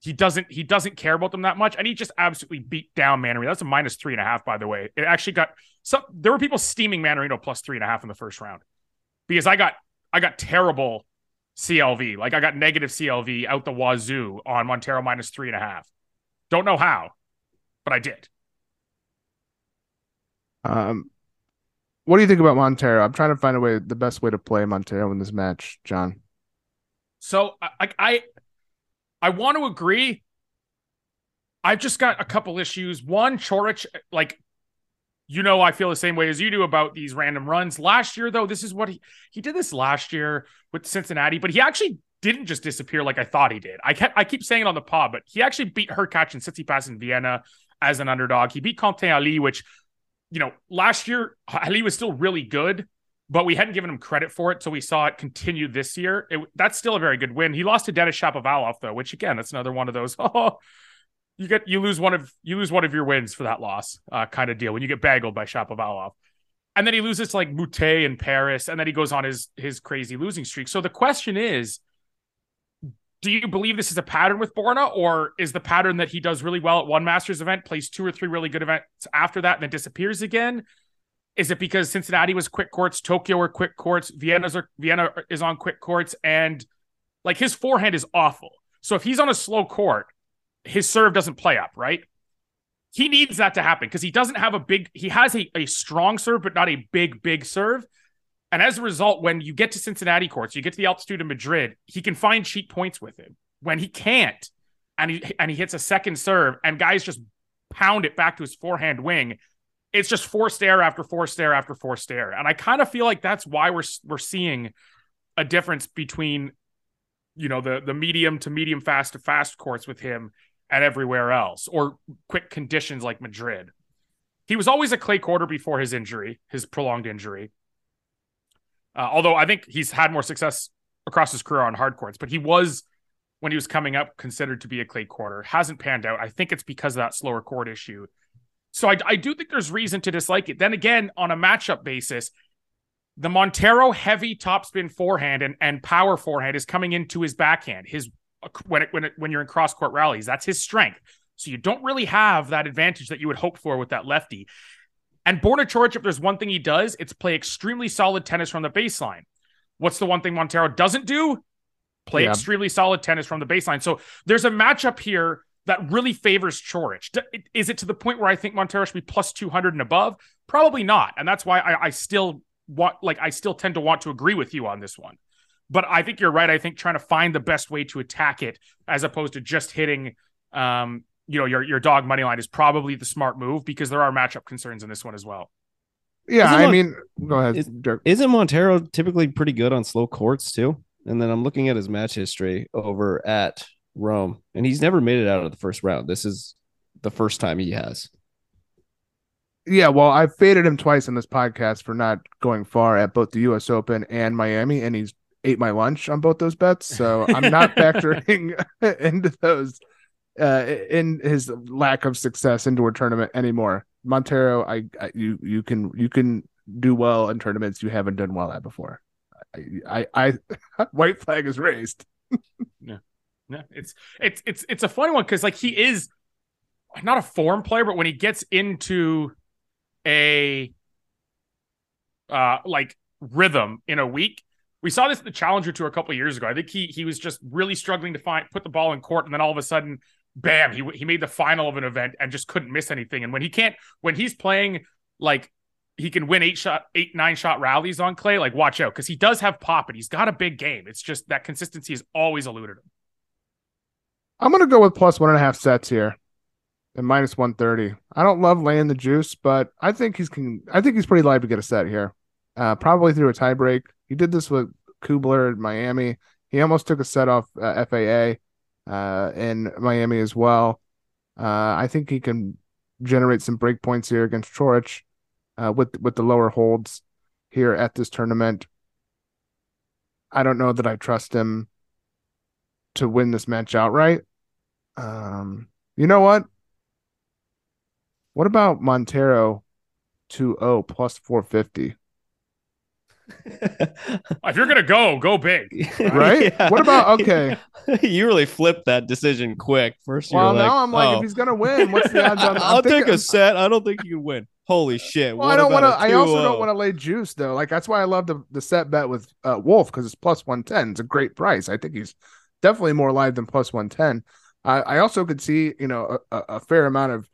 he doesn't he doesn't care about them that much. And he just absolutely beat down Mannarino. That's a minus three and a half by the way. It actually got some there were people steaming Mannarino plus three and a half in the first round because i got i got terrible clv like i got negative clv out the wazoo on Monteiro minus three and a half. Don't know how but i did. Um, what do you think about Monteiro? I'm trying to find a way, the best way to play Monteiro in this match, Jon. So I I I want to agree. I've just got a couple issues. One, Coric, like you know, I feel the same way as you do about these random runs. Last year, though, this is what he he did this last year with Cincinnati, but he actually didn't just disappear like I thought he did. I kept I keep saying it on the pod, but he actually beat Hurkacz and Tsitsipas in Vienna as an underdog. He beat Quentin Ali, which you know, last year Ali was still really good, but we hadn't given him credit for it, so we saw it continue this year. It, that's still a very good win. He lost to Denis Shapovalov though, which again, that's another one of those. <laughs> Oh, you get you lose one of you lose one of your wins for that loss, uh, kind of deal when you get bagged by Shapovalov, and then he loses to like Mute in Paris, and then he goes on his his crazy losing streak. So the question is. Do you believe this is a pattern with Borna, or is the pattern that he does really well at one Masters event, plays two or three really good events after that, and then disappears again? Is it because Cincinnati was quick courts, Tokyo are quick courts, Vienna's are, Vienna is on quick courts, and like his forehand is awful. So if he's on a slow court, his serve doesn't play up, right? He needs that to happen because he doesn't have a big, he has a, a strong serve, but not a big, big serve. And as a result, when you get to Cincinnati courts, you get to the altitude of Madrid, he can find cheap points with him. When he can't, and he and he hits a second serve, and guys just pound it back to his forehand wing, it's just forced air after forced air after forced air. And I kind of feel like that's why we're we're seeing a difference between, you know, the the medium to medium fast to fast courts with him and everywhere else, or quick conditions like Madrid. He was always a clay courter before his injury, his prolonged injury. Uh, although I think he's had more success across his career on hard courts, but he was when he was coming up considered to be a clay courter. Hasn't panned out. I think it's because of that slower court issue. So I, I do think there's reason to dislike it. Then again, on a matchup basis, the Monteiro heavy topspin forehand and, and power forehand is coming into his backhand. His when it, when it, when you're in cross court rallies, that's his strength. So you don't really have that advantage that you would hope for with that lefty. And Borna Coric, if there's one thing he does, it's play extremely solid tennis from the baseline. What's the one thing Monteiro doesn't do? Play Yeah. extremely solid tennis from the baseline. So there's a matchup here that really favors Coric. Is it to the point where I think Monteiro should be plus 200 and above? Probably not. And that's why I, I still want, like, I still tend to want to agree with you on this one. But I think you're right. I think trying to find the best way to attack it as opposed to just hitting, um, you know, your your dog money line is probably the smart move because there are matchup concerns in this one as well. Yeah, Isn't I Mon- mean, go ahead, is- Derek. Isn't Monteiro typically pretty good on slow courts too? And then I'm looking at his match history over at Rome, and he's never made it out of the first round. This is the first time he has. Yeah, well, I've faded him twice in this podcast for not going far at both the U.S. Open and Miami, and he's ate my lunch on both those bets. So I'm not <laughs> factoring <laughs> into those uh, in his lack of success into a tournament anymore. Monteiro, I, I you you can you can do well in tournaments you haven't done well at before. I I, I <laughs> white flag is raised. Yeah, it's it's it's it's a funny one because like he is not a form player, but when he gets into a uh like rhythm in a week, we saw this at the Challenger Tour a couple years ago. I think he he was just really struggling to find put the ball in court, and then all of a sudden bam, he he made the final of an event and just couldn't miss anything. And when he can't, when he's playing like he can win eight shot, eight nine shot rallies on clay, like watch out because he does have pop and he's got a big game. It's just that consistency has always eluded him. I'm gonna go with plus one and a half sets here, and minus one thirty. I don't love laying the juice, but I think he's can. I think he's pretty live to get a set here. Uh, probably through a tiebreak. He did this with Kubler in Miami. He almost took a set off uh, FAA uh, in Miami as well. Uh, I think he can generate some break points here against Coric uh, with with the lower holds here at this tournament. I don't know that I trust him to win this match outright. Um, you know what? What about Monteiro 2-0 plus 450? <laughs> if you're gonna go, go big, <laughs> right? Yeah. What about okay? <laughs> you really flipped that decision quick. First, well, now like, I'm like, oh. if he's gonna win, what's the odds on? That?" I'll take a set. I don't think you can win. Holy shit! Well, I don't want to. I also don't want to lay juice though. Like that's why I love the the set bet with uh, Wolf because it's plus one ten. It's a great price. I think he's definitely more live than plus one ten. I, I also could see you know a, a fair amount of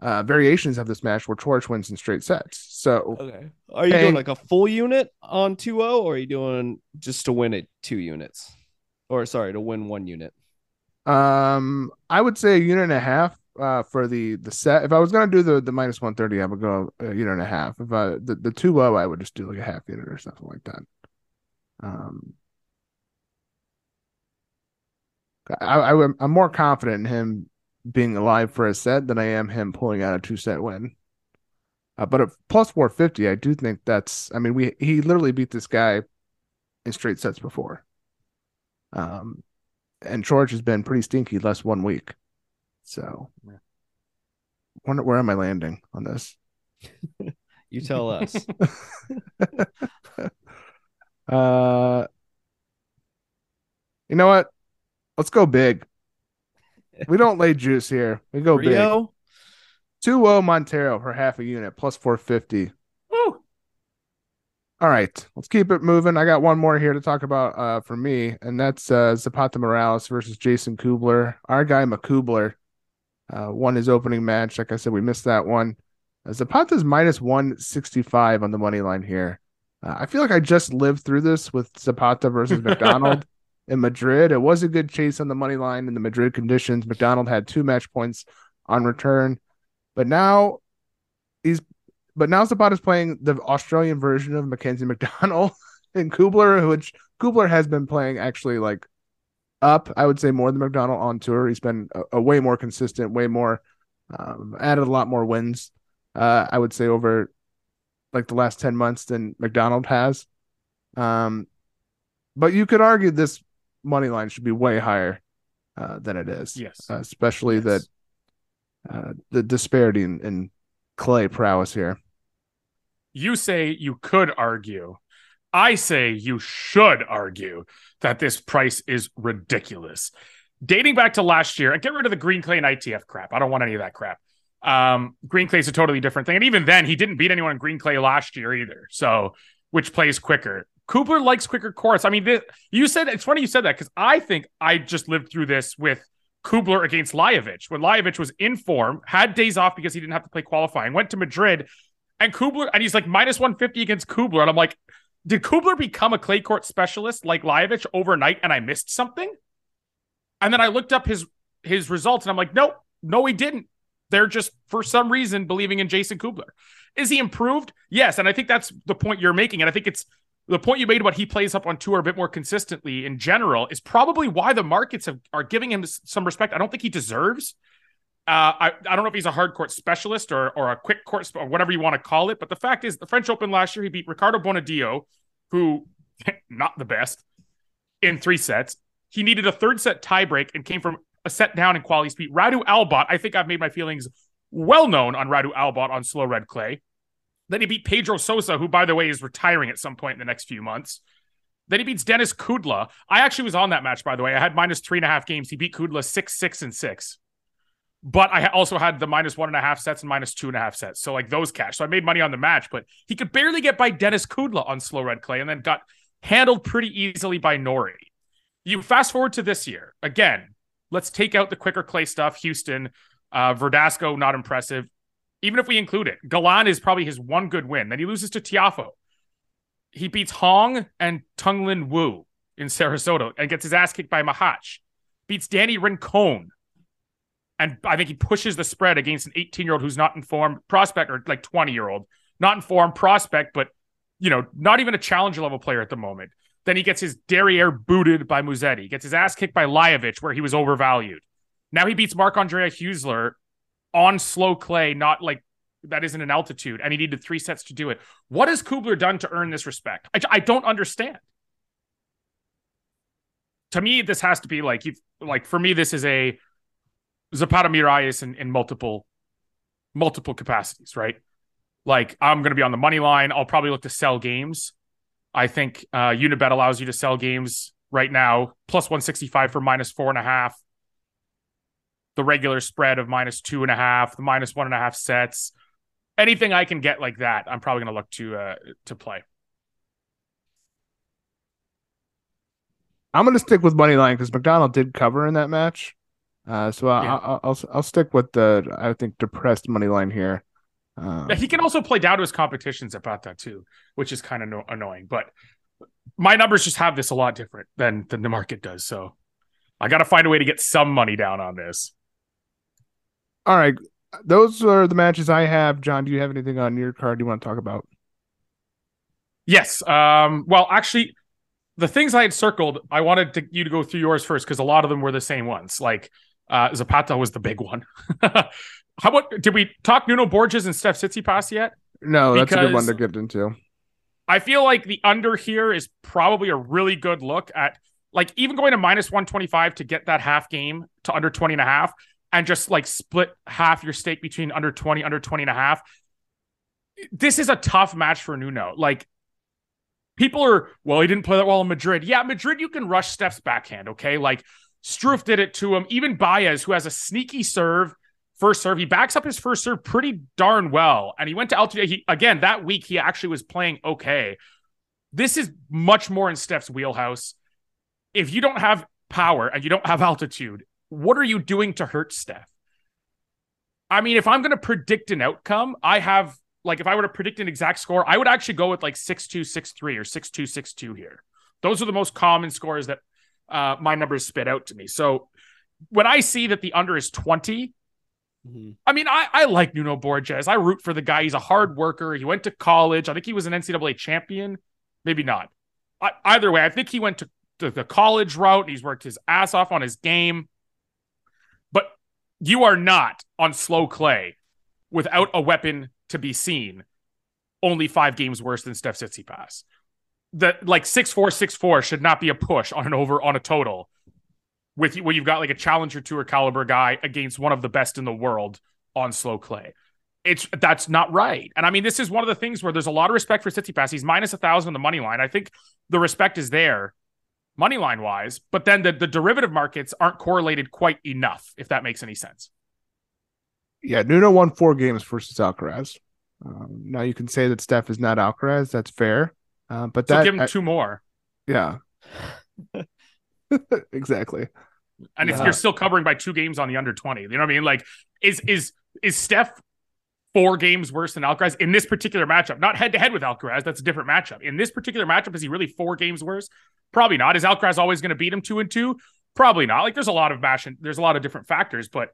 uh, variations of this match where Torch wins in straight sets. So okay, are you doing like a full unit on 2-0 or are you doing just to win it two units, or sorry to win one unit? Um, I would say a unit and a half uh, for the the set. If I was gonna do the the minus one thirty, I would go a unit and a half. If I the the two low, I would just do like a half unit or something like that. Um, I, I I'm more confident in him being alive for a set than I am him pulling out a two set win. Uh, but at plus 450, I do think that's. I mean, we he literally beat this guy in straight sets before. Um, and George has been pretty stinky last one week. So, wonder where am I landing on this? <laughs> you tell us. <laughs> uh, you know what? Let's go big. We don't lay juice here. We go Rio? big. 2 0 Monteiro for half a unit plus 450. Woo. All right, let's keep it moving. I got one more here to talk about uh, for me, and that's uh, Zapata Miralles versus Jason Kubler. Our guy McKubler uh, won his opening match. Like I said, we missed that one. Uh, Zapata's minus 165 on the money line here. Uh, I feel like I just lived through this with Zapata versus <laughs> McDonald in Madrid. It was a good chase on the money line in the Madrid conditions. McDonald had two match points on return, but now he's but now Zapata Zapata's playing the Australian version of Mackenzie <laughs> McDonald and Kubler, which Kubler has been playing actually like up, I would say more than McDonald on tour. He's been a, a way more consistent, way more um, added a lot more wins. Uh, I would say over like the last 10 months than McDonald has. Um, but you could argue this money line should be way higher uh, than it is. Yes. Uh, especially yes. that uh, the disparity in, in clay prowess here. You say you could argue. I say you should argue that this price is ridiculous. Dating back to last year, and get rid of the green clay and ITF crap. I don't want any of that crap. Um, green clay is a totally different thing. And even then, he didn't beat anyone in green clay last year either. So, which plays quicker? Kubler likes quicker courts. I mean, this, you said it's funny you said that because I think I just lived through this with Kubler against Lajovic when Lajovic was in form, had days off because he didn't have to play qualifying, went to Madrid, and Kubler, and he's like minus 150 against Kubler. And I'm like, did Kubler become a clay court specialist like Lajovic overnight and I missed something? And then I looked up his his results and I'm like, nope, no, he didn't. They're just for some reason believing in Jason Kubler. Is he improved? Yes. And I think that's the point you're making. And I think it's the point you made about he plays up on tour a bit more consistently in general is probably why the markets have, are giving him some respect. I don't think he deserves. Uh, I, I don't know if he's a hard court specialist or or a quick court or whatever you want to call it, but the fact is, the French Open last year he beat Riccardo Bonadio, who <laughs> not the best in three sets. He needed a third set tiebreak and came from a set down in quality speed. Radu Albot, I think I've made my feelings well known on Radu Albot on slow red clay. Then he beat Pedro Sousa, who, by the way, is retiring at some point in the next few months. Then he beats Denis Kudla. I actually was on that match, by the way. I had minus three and a half games. He beat Kudla six, six, and six. But I also had the minus one and a half sets and minus two and a half sets. So, like those cash. So I made money on the match, but he could barely get by Denis Kudla on slow red clay and then got handled pretty easily by Norrie. You fast forward to this year. Again, let's take out the quicker clay stuff. Houston, uh, Verdasco, not impressive. Even if we include it, Galan is probably his one good win. Then he loses to Tiafoe. He beats Hong and Tung-Lin Wu in Sarasota and gets his ass kicked by Machac. Beats Danny Rincon. And I think he pushes the spread against an 18 year old who's not informed prospect or like 20 year old, not informed prospect, but you know, not even a challenger level player at the moment. Then he gets his derriere booted by Musetti, gets his ass kicked by Lajovic, where he was overvalued. Now he beats Marc Andrea Huesler on slow clay, not like that isn't an altitude, and he needed three sets to do it. What has Kubler done to earn this respect? I, I don't understand. To me, this has to be like, you like for me, this is a Zapata Miralles in, in multiple, multiple capacities, right? Like I'm going to be on the money line. I'll probably look to sell games. I think uh, Unibet allows you to sell games right now plus 165 for minus four and a half. The regular spread of minus two and a half, the minus one and a half sets. Anything I can get like that, I'm probably going to look to uh, to play. I'm going to stick with money line because McDonald did cover in that match. Uh, so yeah. I'll, I'll stick with the I think depressed money line here. Um, he can also play down to his competitions about that too, which is kind of no- annoying. But my numbers just have this a lot different than than the market does. So I got to find a way to get some money down on this. All right, those are the matches I have. Jon, do you have anything on your card you want to talk about? Yes. Um, well, actually, the things I had circled, I wanted to, you to go through yours first because a lot of them were the same ones. Like uh, Zapata was the big one. <laughs> How about did we talk Nuno Borges and Steph Tsitsipas yet? No, that's because a good one to get into. I feel like the under here is probably a really good look at like even going to minus 125 to get that half game to under 20 and a half and just like split half your stake between under 20 under 20 and a half. This is a tough match for Nuno. Like people are, well, he didn't play that well in Madrid. Yeah, Madrid, you can rush Steph's backhand. Okay. Like Struff did it to him. Even Baez, who has a sneaky serve, first serve, he backs up his first serve pretty darn well. And he went to altitude. He, again, that week, he actually was playing okay. This is much more in Steph's wheelhouse. If you don't have power and you don't have altitude, what are you doing to hurt Steph? I mean, if I'm going to predict an outcome, I have like if I were to predict an exact score, I would actually go with like 6-2, 6-3 or 6-2, 6-2 here. Those are the most common scores that uh, my numbers spit out to me. So when I see that the under is 20, mm-hmm. I mean, I, I like Nuno Borges. I root for the guy. He's a hard worker. He went to college. I think he was an NCAA champion. Maybe not. I, either way, I think he went to, to the college route and he's worked his ass off on his game. You are not on slow clay without a weapon to be seen. Only five games worse than Steph Tsitsipas that like six four six four should not be a push on an over on a total with when you've got like a challenger tour caliber guy against one of the best in the world on slow clay. It's that's not right. And I mean, this is one of the things where there's a lot of respect for Tsitsipas. He's minus a thousand on the money line. I think the respect is there, money line wise, but then the, the derivative markets aren't correlated quite enough, if that makes any sense. Yeah, Nuno won four games versus Alcaraz. Um, now you can say that Steph is not Alcaraz. That's fair. Uh, but so that give him two more. Yeah. <laughs> exactly. And if you're still covering by two games on the under 20, you know what I mean? Like, is is is Steph four games worse than Alcaraz in this particular matchup? Not head to head with Alcaraz. That's a different matchup. In this particular matchup, is he really four games worse? Probably not. Is Alcaraz always going to beat him two and two? Probably not. Like, there's a lot of bash and there's a lot of different factors, but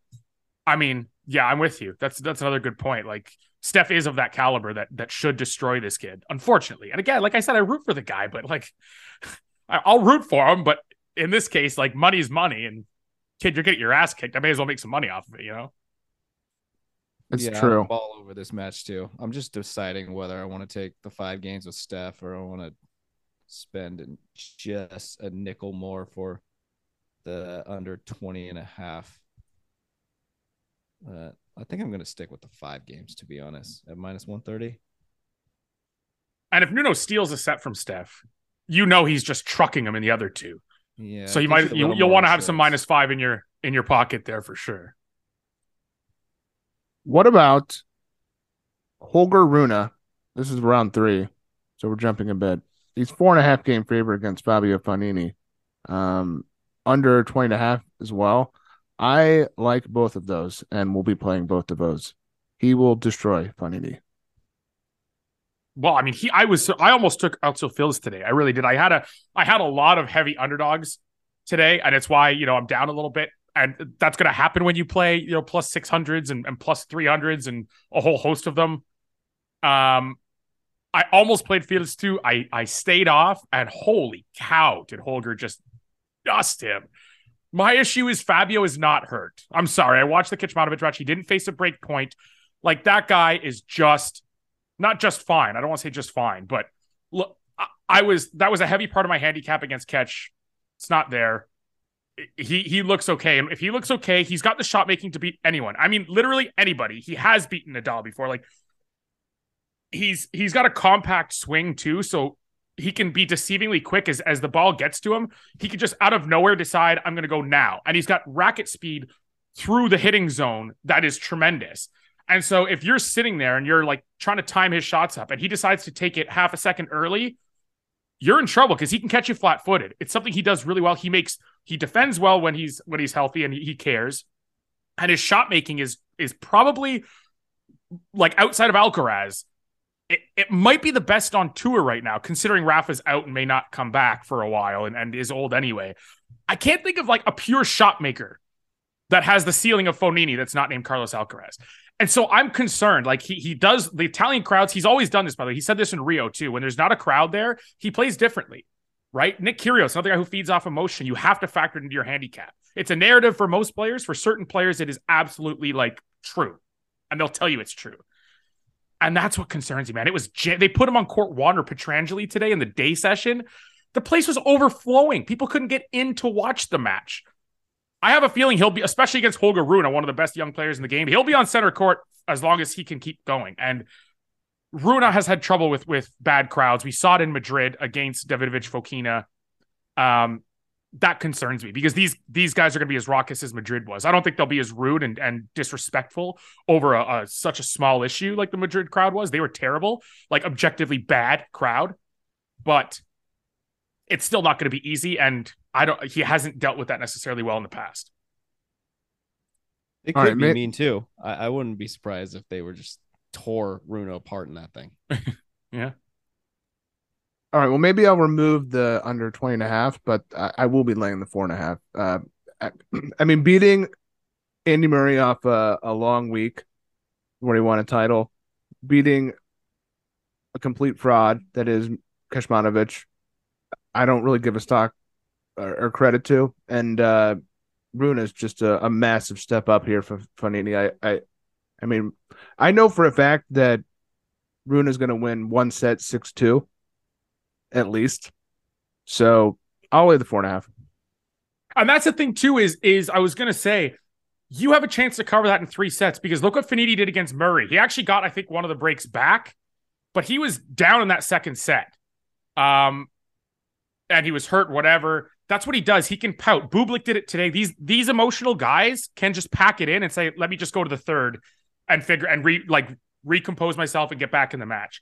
I mean, yeah, I'm with you. That's that's another good point. Like, Steph is of that caliber that that should destroy this kid, unfortunately. And again, like I said, I root for the guy, but like I'll root for him, but in this case, like money's money, and kid, you're getting your ass kicked. I may as well make some money off of it, you know. It's yeah, true. I'm all over this match too. I'm just deciding whether I want to take the five games with Steph or I want to spend just a nickel more for the under 20 and a half. Uh, I think I'm going to stick with the five games, to be honest, at minus 130. And if Nuno steals a set from Steph, you know he's just trucking him in the other two. Yeah. So you might you, will want to have some minus five in your in your pocket there for sure. What about Holger Rune? This is round three, so we're jumping a bit. He's four and a half game favorite against Fabio Fognini, um, under 20 and a half as well. I like both of those, and we'll be playing both of those. He will destroy Fognini. Well, I mean, he I was I almost took Elso Fils today. I really did. I had a I had a lot of heavy underdogs today, and it's why you know I'm down a little bit. And that's going to happen when you play, you know, plus plus six hundreds and, and plus three hundreds and a whole host of them. Um, I almost played Felix too. I I stayed off, and holy cow, did Holger just dust him? My issue is Fabio is not hurt. I'm sorry. I watched the Kecmanovic match. He didn't face a break point. Like that guy is just not just fine. I don't want to say just fine, but look, I, I was that was a heavy part of my handicap against Catch. It's not there. He he looks okay, and if he looks okay, he's got the shot making to beat anyone. I mean, literally anybody. He has beaten Nadal before. Like he's he's got a compact swing too, so he can be deceivingly quick as as the ball gets to him. He can just out of nowhere decide I'm going to go now, and he's got racket speed through the hitting zone that is tremendous. And so if you're sitting there and you're like trying to time his shots up, and he decides to take it half a second early, you're in trouble because he can catch you flat footed. It's something he does really well. He makes he defends well when he's when he's healthy and he, he cares, and his shot making is is probably like outside of Alcaraz it, it might be the best on tour right now, considering Rafa's out and may not come back for a while and, and is old anyway. I can't think of like a pure shot maker that has the ceiling of Fognini that's not named Carlos Alcaraz. And so I'm concerned. Like he he does the Italian crowds, he's always done this, by the way. He said this in Rio too. When there's not a crowd there, he plays differently. Right? Nick Kyrgios, another guy who feeds off emotion. You have to factor it into your handicap. It's a narrative for most players. For certain players, it is absolutely like true. And they'll tell you it's true. And that's what concerns me, man. It was they put him on court one or Pietrangeli today in the day session. The place was overflowing. People couldn't get in to watch the match. I have a feeling he'll be, especially against Holger Rune, one of the best young players in the game. He'll be on center court as long as he can keep going. And Rune has had trouble with with bad crowds. We saw it in Madrid against Davidovich Fokina. Um, that concerns me because these these guys are going to be as raucous as Madrid was. I don't think they'll be as rude and, and disrespectful over a, a, such a small issue like the Madrid crowd was. They were terrible, like objectively bad crowd, but it's still not going to be easy. And I don't. He hasn't dealt with that necessarily well in the past. It could right, be mean too. I, I wouldn't be surprised if they were just tore Rune apart in that thing. <laughs> yeah. All right. Well, maybe I'll remove the under 20 and a half, but I, I will be laying the four and a half. Uh, I, <clears throat> I, mean, beating Andy Murray off a, a long week where he won a title, beating a complete fraud that is Kecmanovic, I don't really give a stock or, or credit to. And uh, Rune is just a, a, massive step up here for Fognini. I, I, I mean, I know for a fact that Rune is going to win one set six two at least. So I'll lay the four and a half. And that's the thing too is is I was gonna say you have a chance to cover that in three sets because look what Fognini did against Murray. He actually got I think one of the breaks back, but he was down in that second set. Um, and he was hurt. Whatever. That's what he does. He can pout. Bublik did it today. These these emotional guys can just pack it in and say, "Let me just go to the third and figure and re like recompose myself and get back in the match."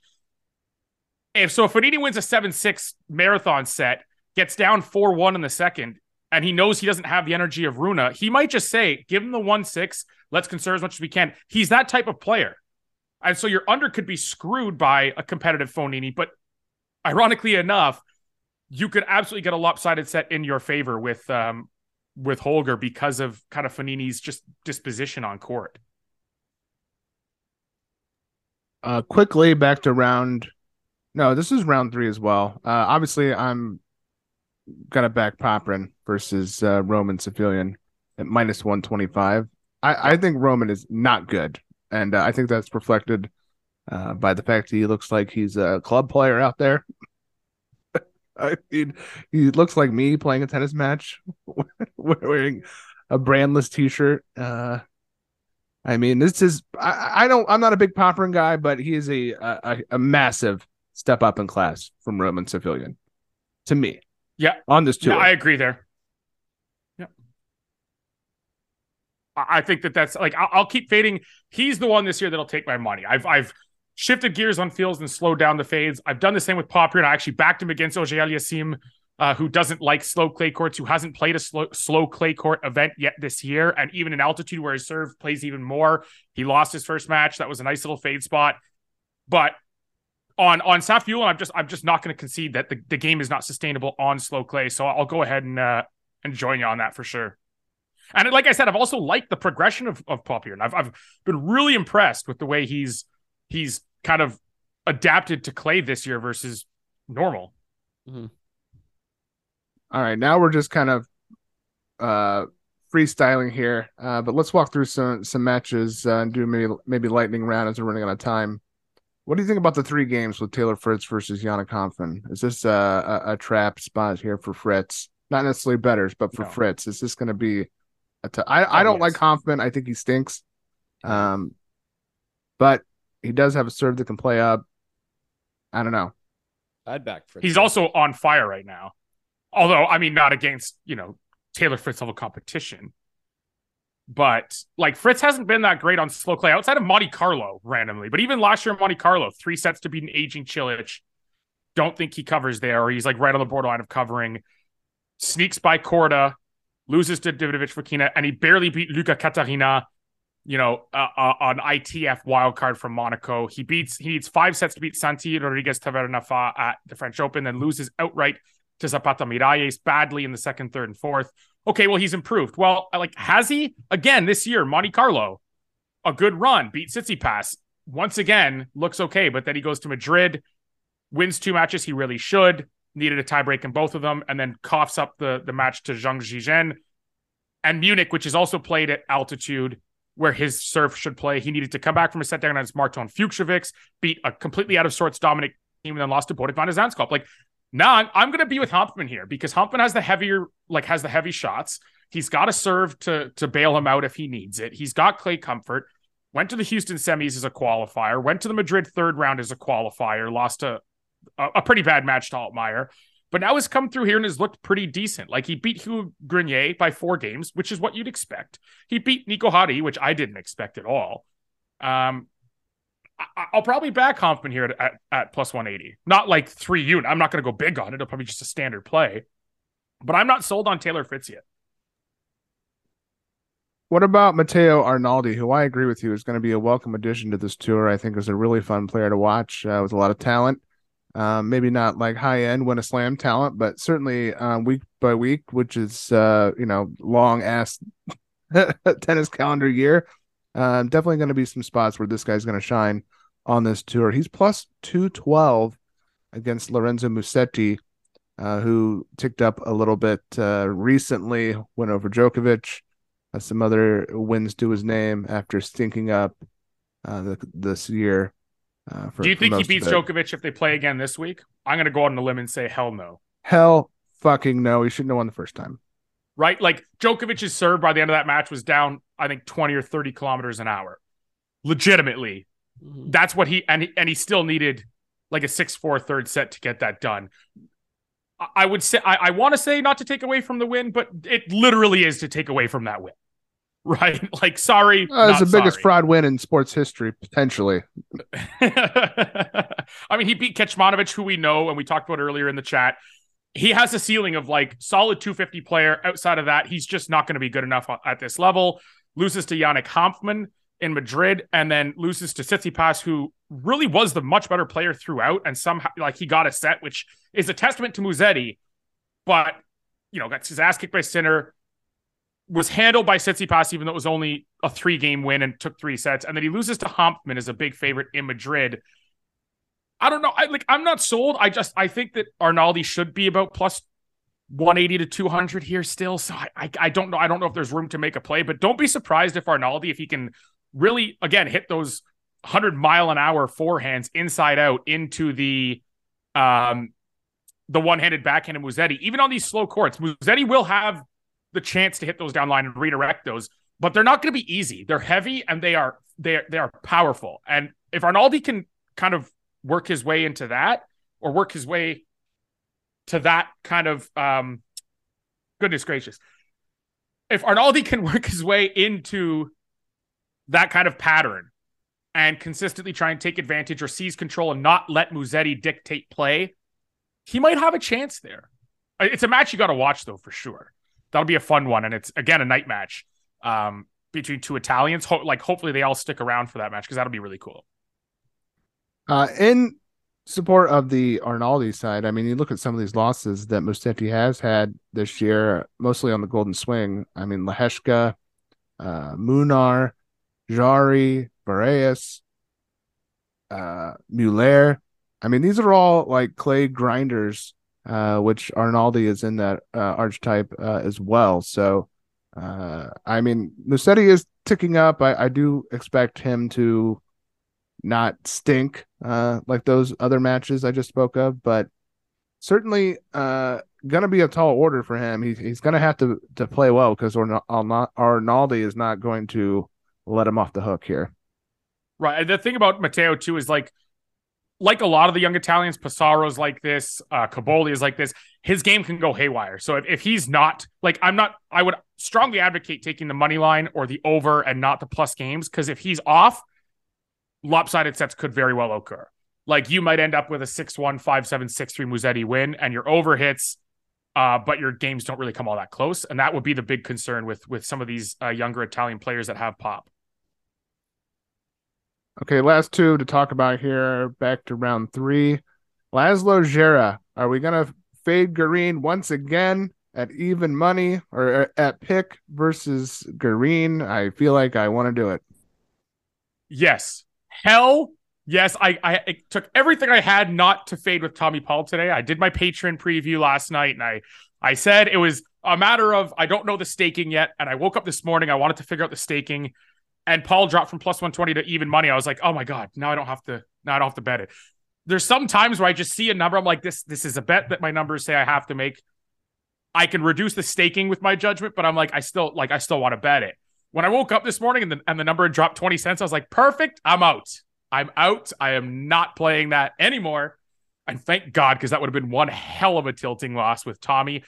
if so, if Fognini wins a seven six marathon set, gets down four one in the second, and he knows he doesn't have the energy of Rune, he might just say, "Give him the one six. Let's conserve as much as we can." He's that type of player, and so your under could be screwed by a competitive Fognini. But ironically enough, you could absolutely get a lopsided set in your favor with um with Holger because of kind of Fognini's just disposition on court. Uh, quickly back to round no, this is round three as well. Uh, obviously, I'm gonna back Popyrin versus uh, Roman Safiullin at minus one twenty five. I, I think Roman is not good, and uh, I think that's reflected uh, by the fact that he looks like he's a club player out there. <laughs> I mean, he looks like me playing a tennis match, <laughs> wearing a brandless T-shirt. Uh, I mean, this is I, I don't I'm not a big Popyrin guy, but he is a a, a massive step up in class from Roman Safiullin to me. Yeah. On this tour. Yeah, I agree there. Yeah. I think that that's like, I'll, I'll, keep fading. He's the one this year that'll take my money. I've, I've, Shifted gears on fields and slowed down the fades. I've done the same with Popyrin. I actually backed him against Auger Aliassime uh, who doesn't like slow clay courts, who hasn't played a slow, slow clay court event yet this year, and even in altitude where his serve plays even more. He lost his first match. That was a nice little fade spot. But on on Safiullin, I'm just I'm just not going to concede that the, the game is not sustainable on slow clay. So I'll go ahead and uh, and join you on that for sure. And like I said, I've also liked the progression of of Popyrin. I've I've been really impressed with the way he's he's kind of adapted to clay this year versus normal. Mm-hmm. All right, now we're just kind of uh freestyling here, uh, but let's walk through some some matches uh, and do maybe maybe lightning round as we're running out of time. What do you think about the three games with Taylor Fritz versus Yana Hanfmann? Is this a, a, a, trap spot here for Fritz? Not necessarily betters, but for no. Fritz, is this going to be a t- I, I oh, don't yes. like Hanfmann. I think he stinks. Um, but he does have a serve that can play up. I don't know. I'd back Fritz. He's also on fire right now. Although, I mean, not against, you know, Taylor Fritz level competition. But like Fritz hasn't been that great on slow clay outside of Monte Carlo randomly. But even last year, Monte Carlo, three sets to beat an aging Cilic. Don't think he covers there, or he's like right on the borderline of covering. Sneaks by Korda, loses to Davidovich Fokina, and he barely beat Luca Catarina, you know, uh, uh, on ITF wildcard from Monaco. He beats he needs five sets to beat Santi Rodriguez Tavernafa at the French Open, then loses outright to Zapata Miralles badly in the second, third, and fourth okay, well, he's improved. Well, like, has he? Again, this year, Monte Carlo, a good run, beat pass. Once again, looks okay, but then he goes to Madrid, wins two matches he really should, needed a tiebreak in both of them, and then coughs up the, the match to Zhang Zhizhen. And Munich, which is also played at altitude where his serve should play. He needed to come back from a set down against Marton Fucsovics, beat a completely out of sorts Dominic Thiem, and then lost to Botic van Zandschulp. Like, no, I'm, I'm going to be with Hanfmann here because Hanfmann has the heavier, like has the heavy shots. He's got a serve to to bail him out if he needs it. He's got clay comfort. Went to the Houston semis as a qualifier. Went to the Madrid third round as a qualifier. Lost a a, a pretty bad match to Altmaier, but now has come through here and has looked pretty decent. Like he beat Hugo Grenier by four games, which is what you'd expect. He beat Nico Jarry, which I didn't expect at all. Um, I'll probably back Hanfmann here at, at, at plus 180. Not like three unit. I'm not going to go big on it. It'll probably just a standard play. But I'm not sold on Taylor Fritz yet. What about Matteo Arnaldi, who I agree with you is going to be a welcome addition to this tour? I think is a really fun player to watch uh, with a lot of talent. Um, maybe not like high end win a slam talent, but certainly um, week by week, which is uh, you know long ass <laughs> tennis calendar year. Um, definitely going to be some spots where this guy's going to shine on this tour. He's plus 212 against Lorenzo Musetti, uh, who ticked up a little bit uh, recently, went over Djokovic, some other wins to his name after stinking up uh, the, this year. Uh, for, Do you think he beats Djokovic if they play again this week? I'm going to go out on the limb and say hell no. Hell fucking no. He shouldn't have won the first time right? Like Djokovic's serve by the end of that match was down, I think, 20 or 30 kilometers an hour. Legitimately. Mm-hmm. That's what he and he, and he still needed like a 6-4 third set to get that done. I, would say I, I want to say not to take away from the win, but it literally is to take away from that win. <laughs> Right? Like, sorry. Uh, it's the sorry. biggest fraud win in sports history, potentially. <laughs> I mean, he beat Kecmanovic, who we know, and we talked about earlier in the chat he has a ceiling of like solid 250 player. Outside of that, he's just not going to be good enough at this level. Loses to Yannick Hanfmann in Madrid, and then loses to Tsitsipas, who really was the much better player throughout, and somehow like he got a set, which is a testament to Musetti. But you know, got his ass kicked by Sinner, was handled by Tsitsipas, even though it was only a three game win and took three sets, and then he loses to Hanfmann as a big favorite in Madrid. I don't know. I like I'm not sold. I just I think that Arnaldi should be about plus 180 to 200 here still. So I, I, I don't know. I don't know if there's room to make a play, but don't be surprised if Arnaldi, if he can really again hit those 100 mile an hour forehands inside out into the um the one-handed backhand of Musetti, even on these slow courts, Musetti will have the chance to hit those down line and redirect those, but they're not going to be easy. They're heavy and they are they are, they are powerful. And if Arnaldi can kind of work his way into that or work his way to that kind of um goodness gracious if arnaldi can <laughs> work his way into that kind of pattern and consistently try and take advantage or seize control and not let musetti dictate play he might have a chance there It's a match you got to watch though for sure. That'll be a fun one, and it's again a night match um, between two Italians. Ho- like hopefully they all stick around for that match because that'll be really cool. Uh, in support of the Arnaldi side, I mean, you look at some of these losses that Musetti has had this year, mostly on the Golden Swing. I mean, Lehecka, uh, Munar, Jarry, Boreas, uh, Muller. I mean, these are all like clay grinders, uh, which Arnaldi is in that uh, archetype uh, as well. So, uh, I mean, Musetti is ticking up. I, I do expect him to not stink uh, like those other matches I just spoke of, but certainly uh, gonna be a tall order for him. He's he's gonna have to to play well because Arnaldi is not going to let him off the hook here. Right. And the thing about Matteo too is like like a lot of the young Italians, Passaro's like this, uh, Cobolli is like this. His game can go haywire. So if, if he's not like, I'm not, I would strongly advocate taking the money line or the over and not the plus games because if he's off, lopsided sets could very well occur. Like you might end up with a 6 1, 5 7, 6 3 Musetti win and your over hits, uh, but your games don't really come all that close. And that would be the big concern with with some of these uh, younger Italian players that have pop. Okay, last two to talk about here. Back to round three. Laslo Djere. Are we going to fade Garin once again at even money or at pick versus Garin? I feel like I want to do it. Yes. Hell yes. I, I took everything I had not to fade with Tommy Paul today. I did my Patreon preview last night and I, I said it was a matter of I don't know the staking yet. And I woke up this morning. I wanted to figure out the staking and Paul dropped from plus 120 to even money. I was like, oh my God, now I don't have to, now I don't have to bet it. There's some times where I just see a number. I'm like, this, this is a bet that my numbers say I have to make. I can reduce the staking with my judgment, but I'm like, I still like, I still want to bet it. When I woke up this morning and the, and the number had dropped 20 cents, I was like, perfect. I'm out. I'm out. I am not playing that anymore. And thank God, because that would have been one hell of a tilting loss with Tommy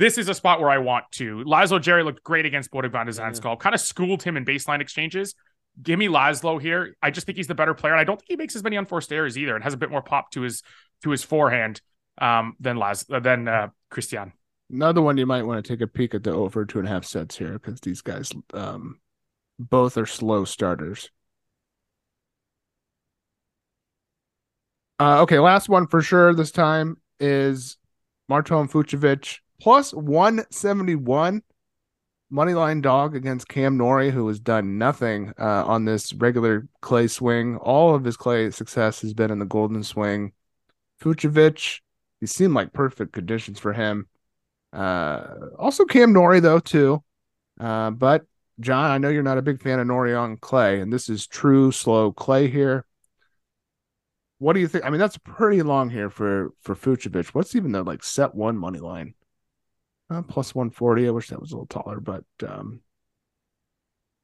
this is a spot where I want to. Laslo Djere looked great against Botic van de Zandschulp, kind of schooled him in baseline exchanges. Give me Laslo here. I just think he's the better player. And I don't think he makes as many unforced errors either and has a bit more pop to his to his forehand um, than Las than uh, Cristian. Another one you might want to take a peek at the over two and a half sets here because these guys um, both are slow starters. Uh, okay, last one for sure this time is Marton Fucsovics plus 171 moneyline dog against Cam Norrie, who has done nothing uh, on this regular clay swing. All of his clay success has been in the golden swing. Fucsovics, he seemed like perfect conditions for him. Uh, also Cam Norrie though too. Uh, but Jon, I know you're not a big fan of Norrie on clay, and this is true slow clay here. What do you think? I mean, that's pretty long here for for Fucsovics. What's even the like set one money line? Uh, plus 140. I wish that was a little taller, but um,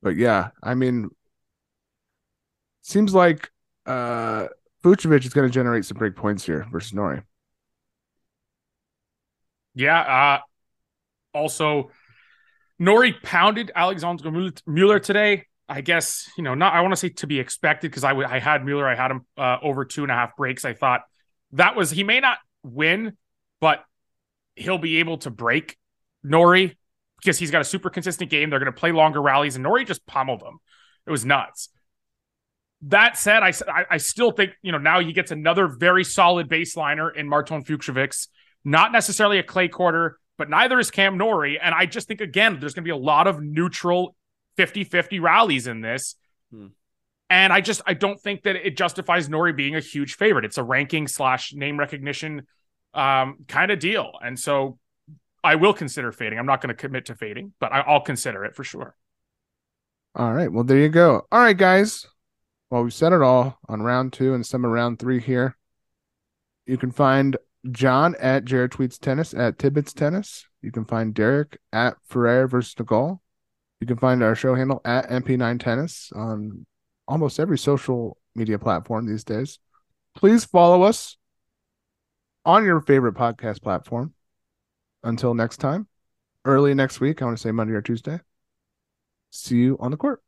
but yeah, I mean, seems like uh Fucsovics is going to generate some big points here versus Norrie. Yeah. Uh, also, Norrie pounded Alexander Mueller today. I guess you know not. I want to say to be expected because I, w- I had Mueller. I had him uh, over two and a half breaks. I thought that was he may not win, but he'll be able to break Norrie because he's got a super consistent game. They're going to play longer rallies, and Norrie just pummeled them. It was nuts. That said, I, I still think, you know, now he gets another very solid baseliner in Marton Fucsovics. Not necessarily a clay courter, but neither is Cam Norrie. And I just think, again, there's going to be a lot of neutral 50 50 rallies in this. Hmm. And I just I don't think that it justifies Norrie being a huge favorite. It's a ranking slash name recognition um, kind of deal. And so I will consider fading. I'm not going to commit to fading, but I, will consider it for sure. All right. Well, there you go. All right, guys. Well, we've said it all on round two and some of round three here. You can find Jon at Jared Tweets Tennis at Tibbets Tennis. You can find Derek at Ferrer versus Nagal. You can find our show handle at MP9 Tennis on almost every social media platform these days. Please follow us on your favorite podcast platform. Until next time, early next week, I want to say Monday or Tuesday. See you on the court.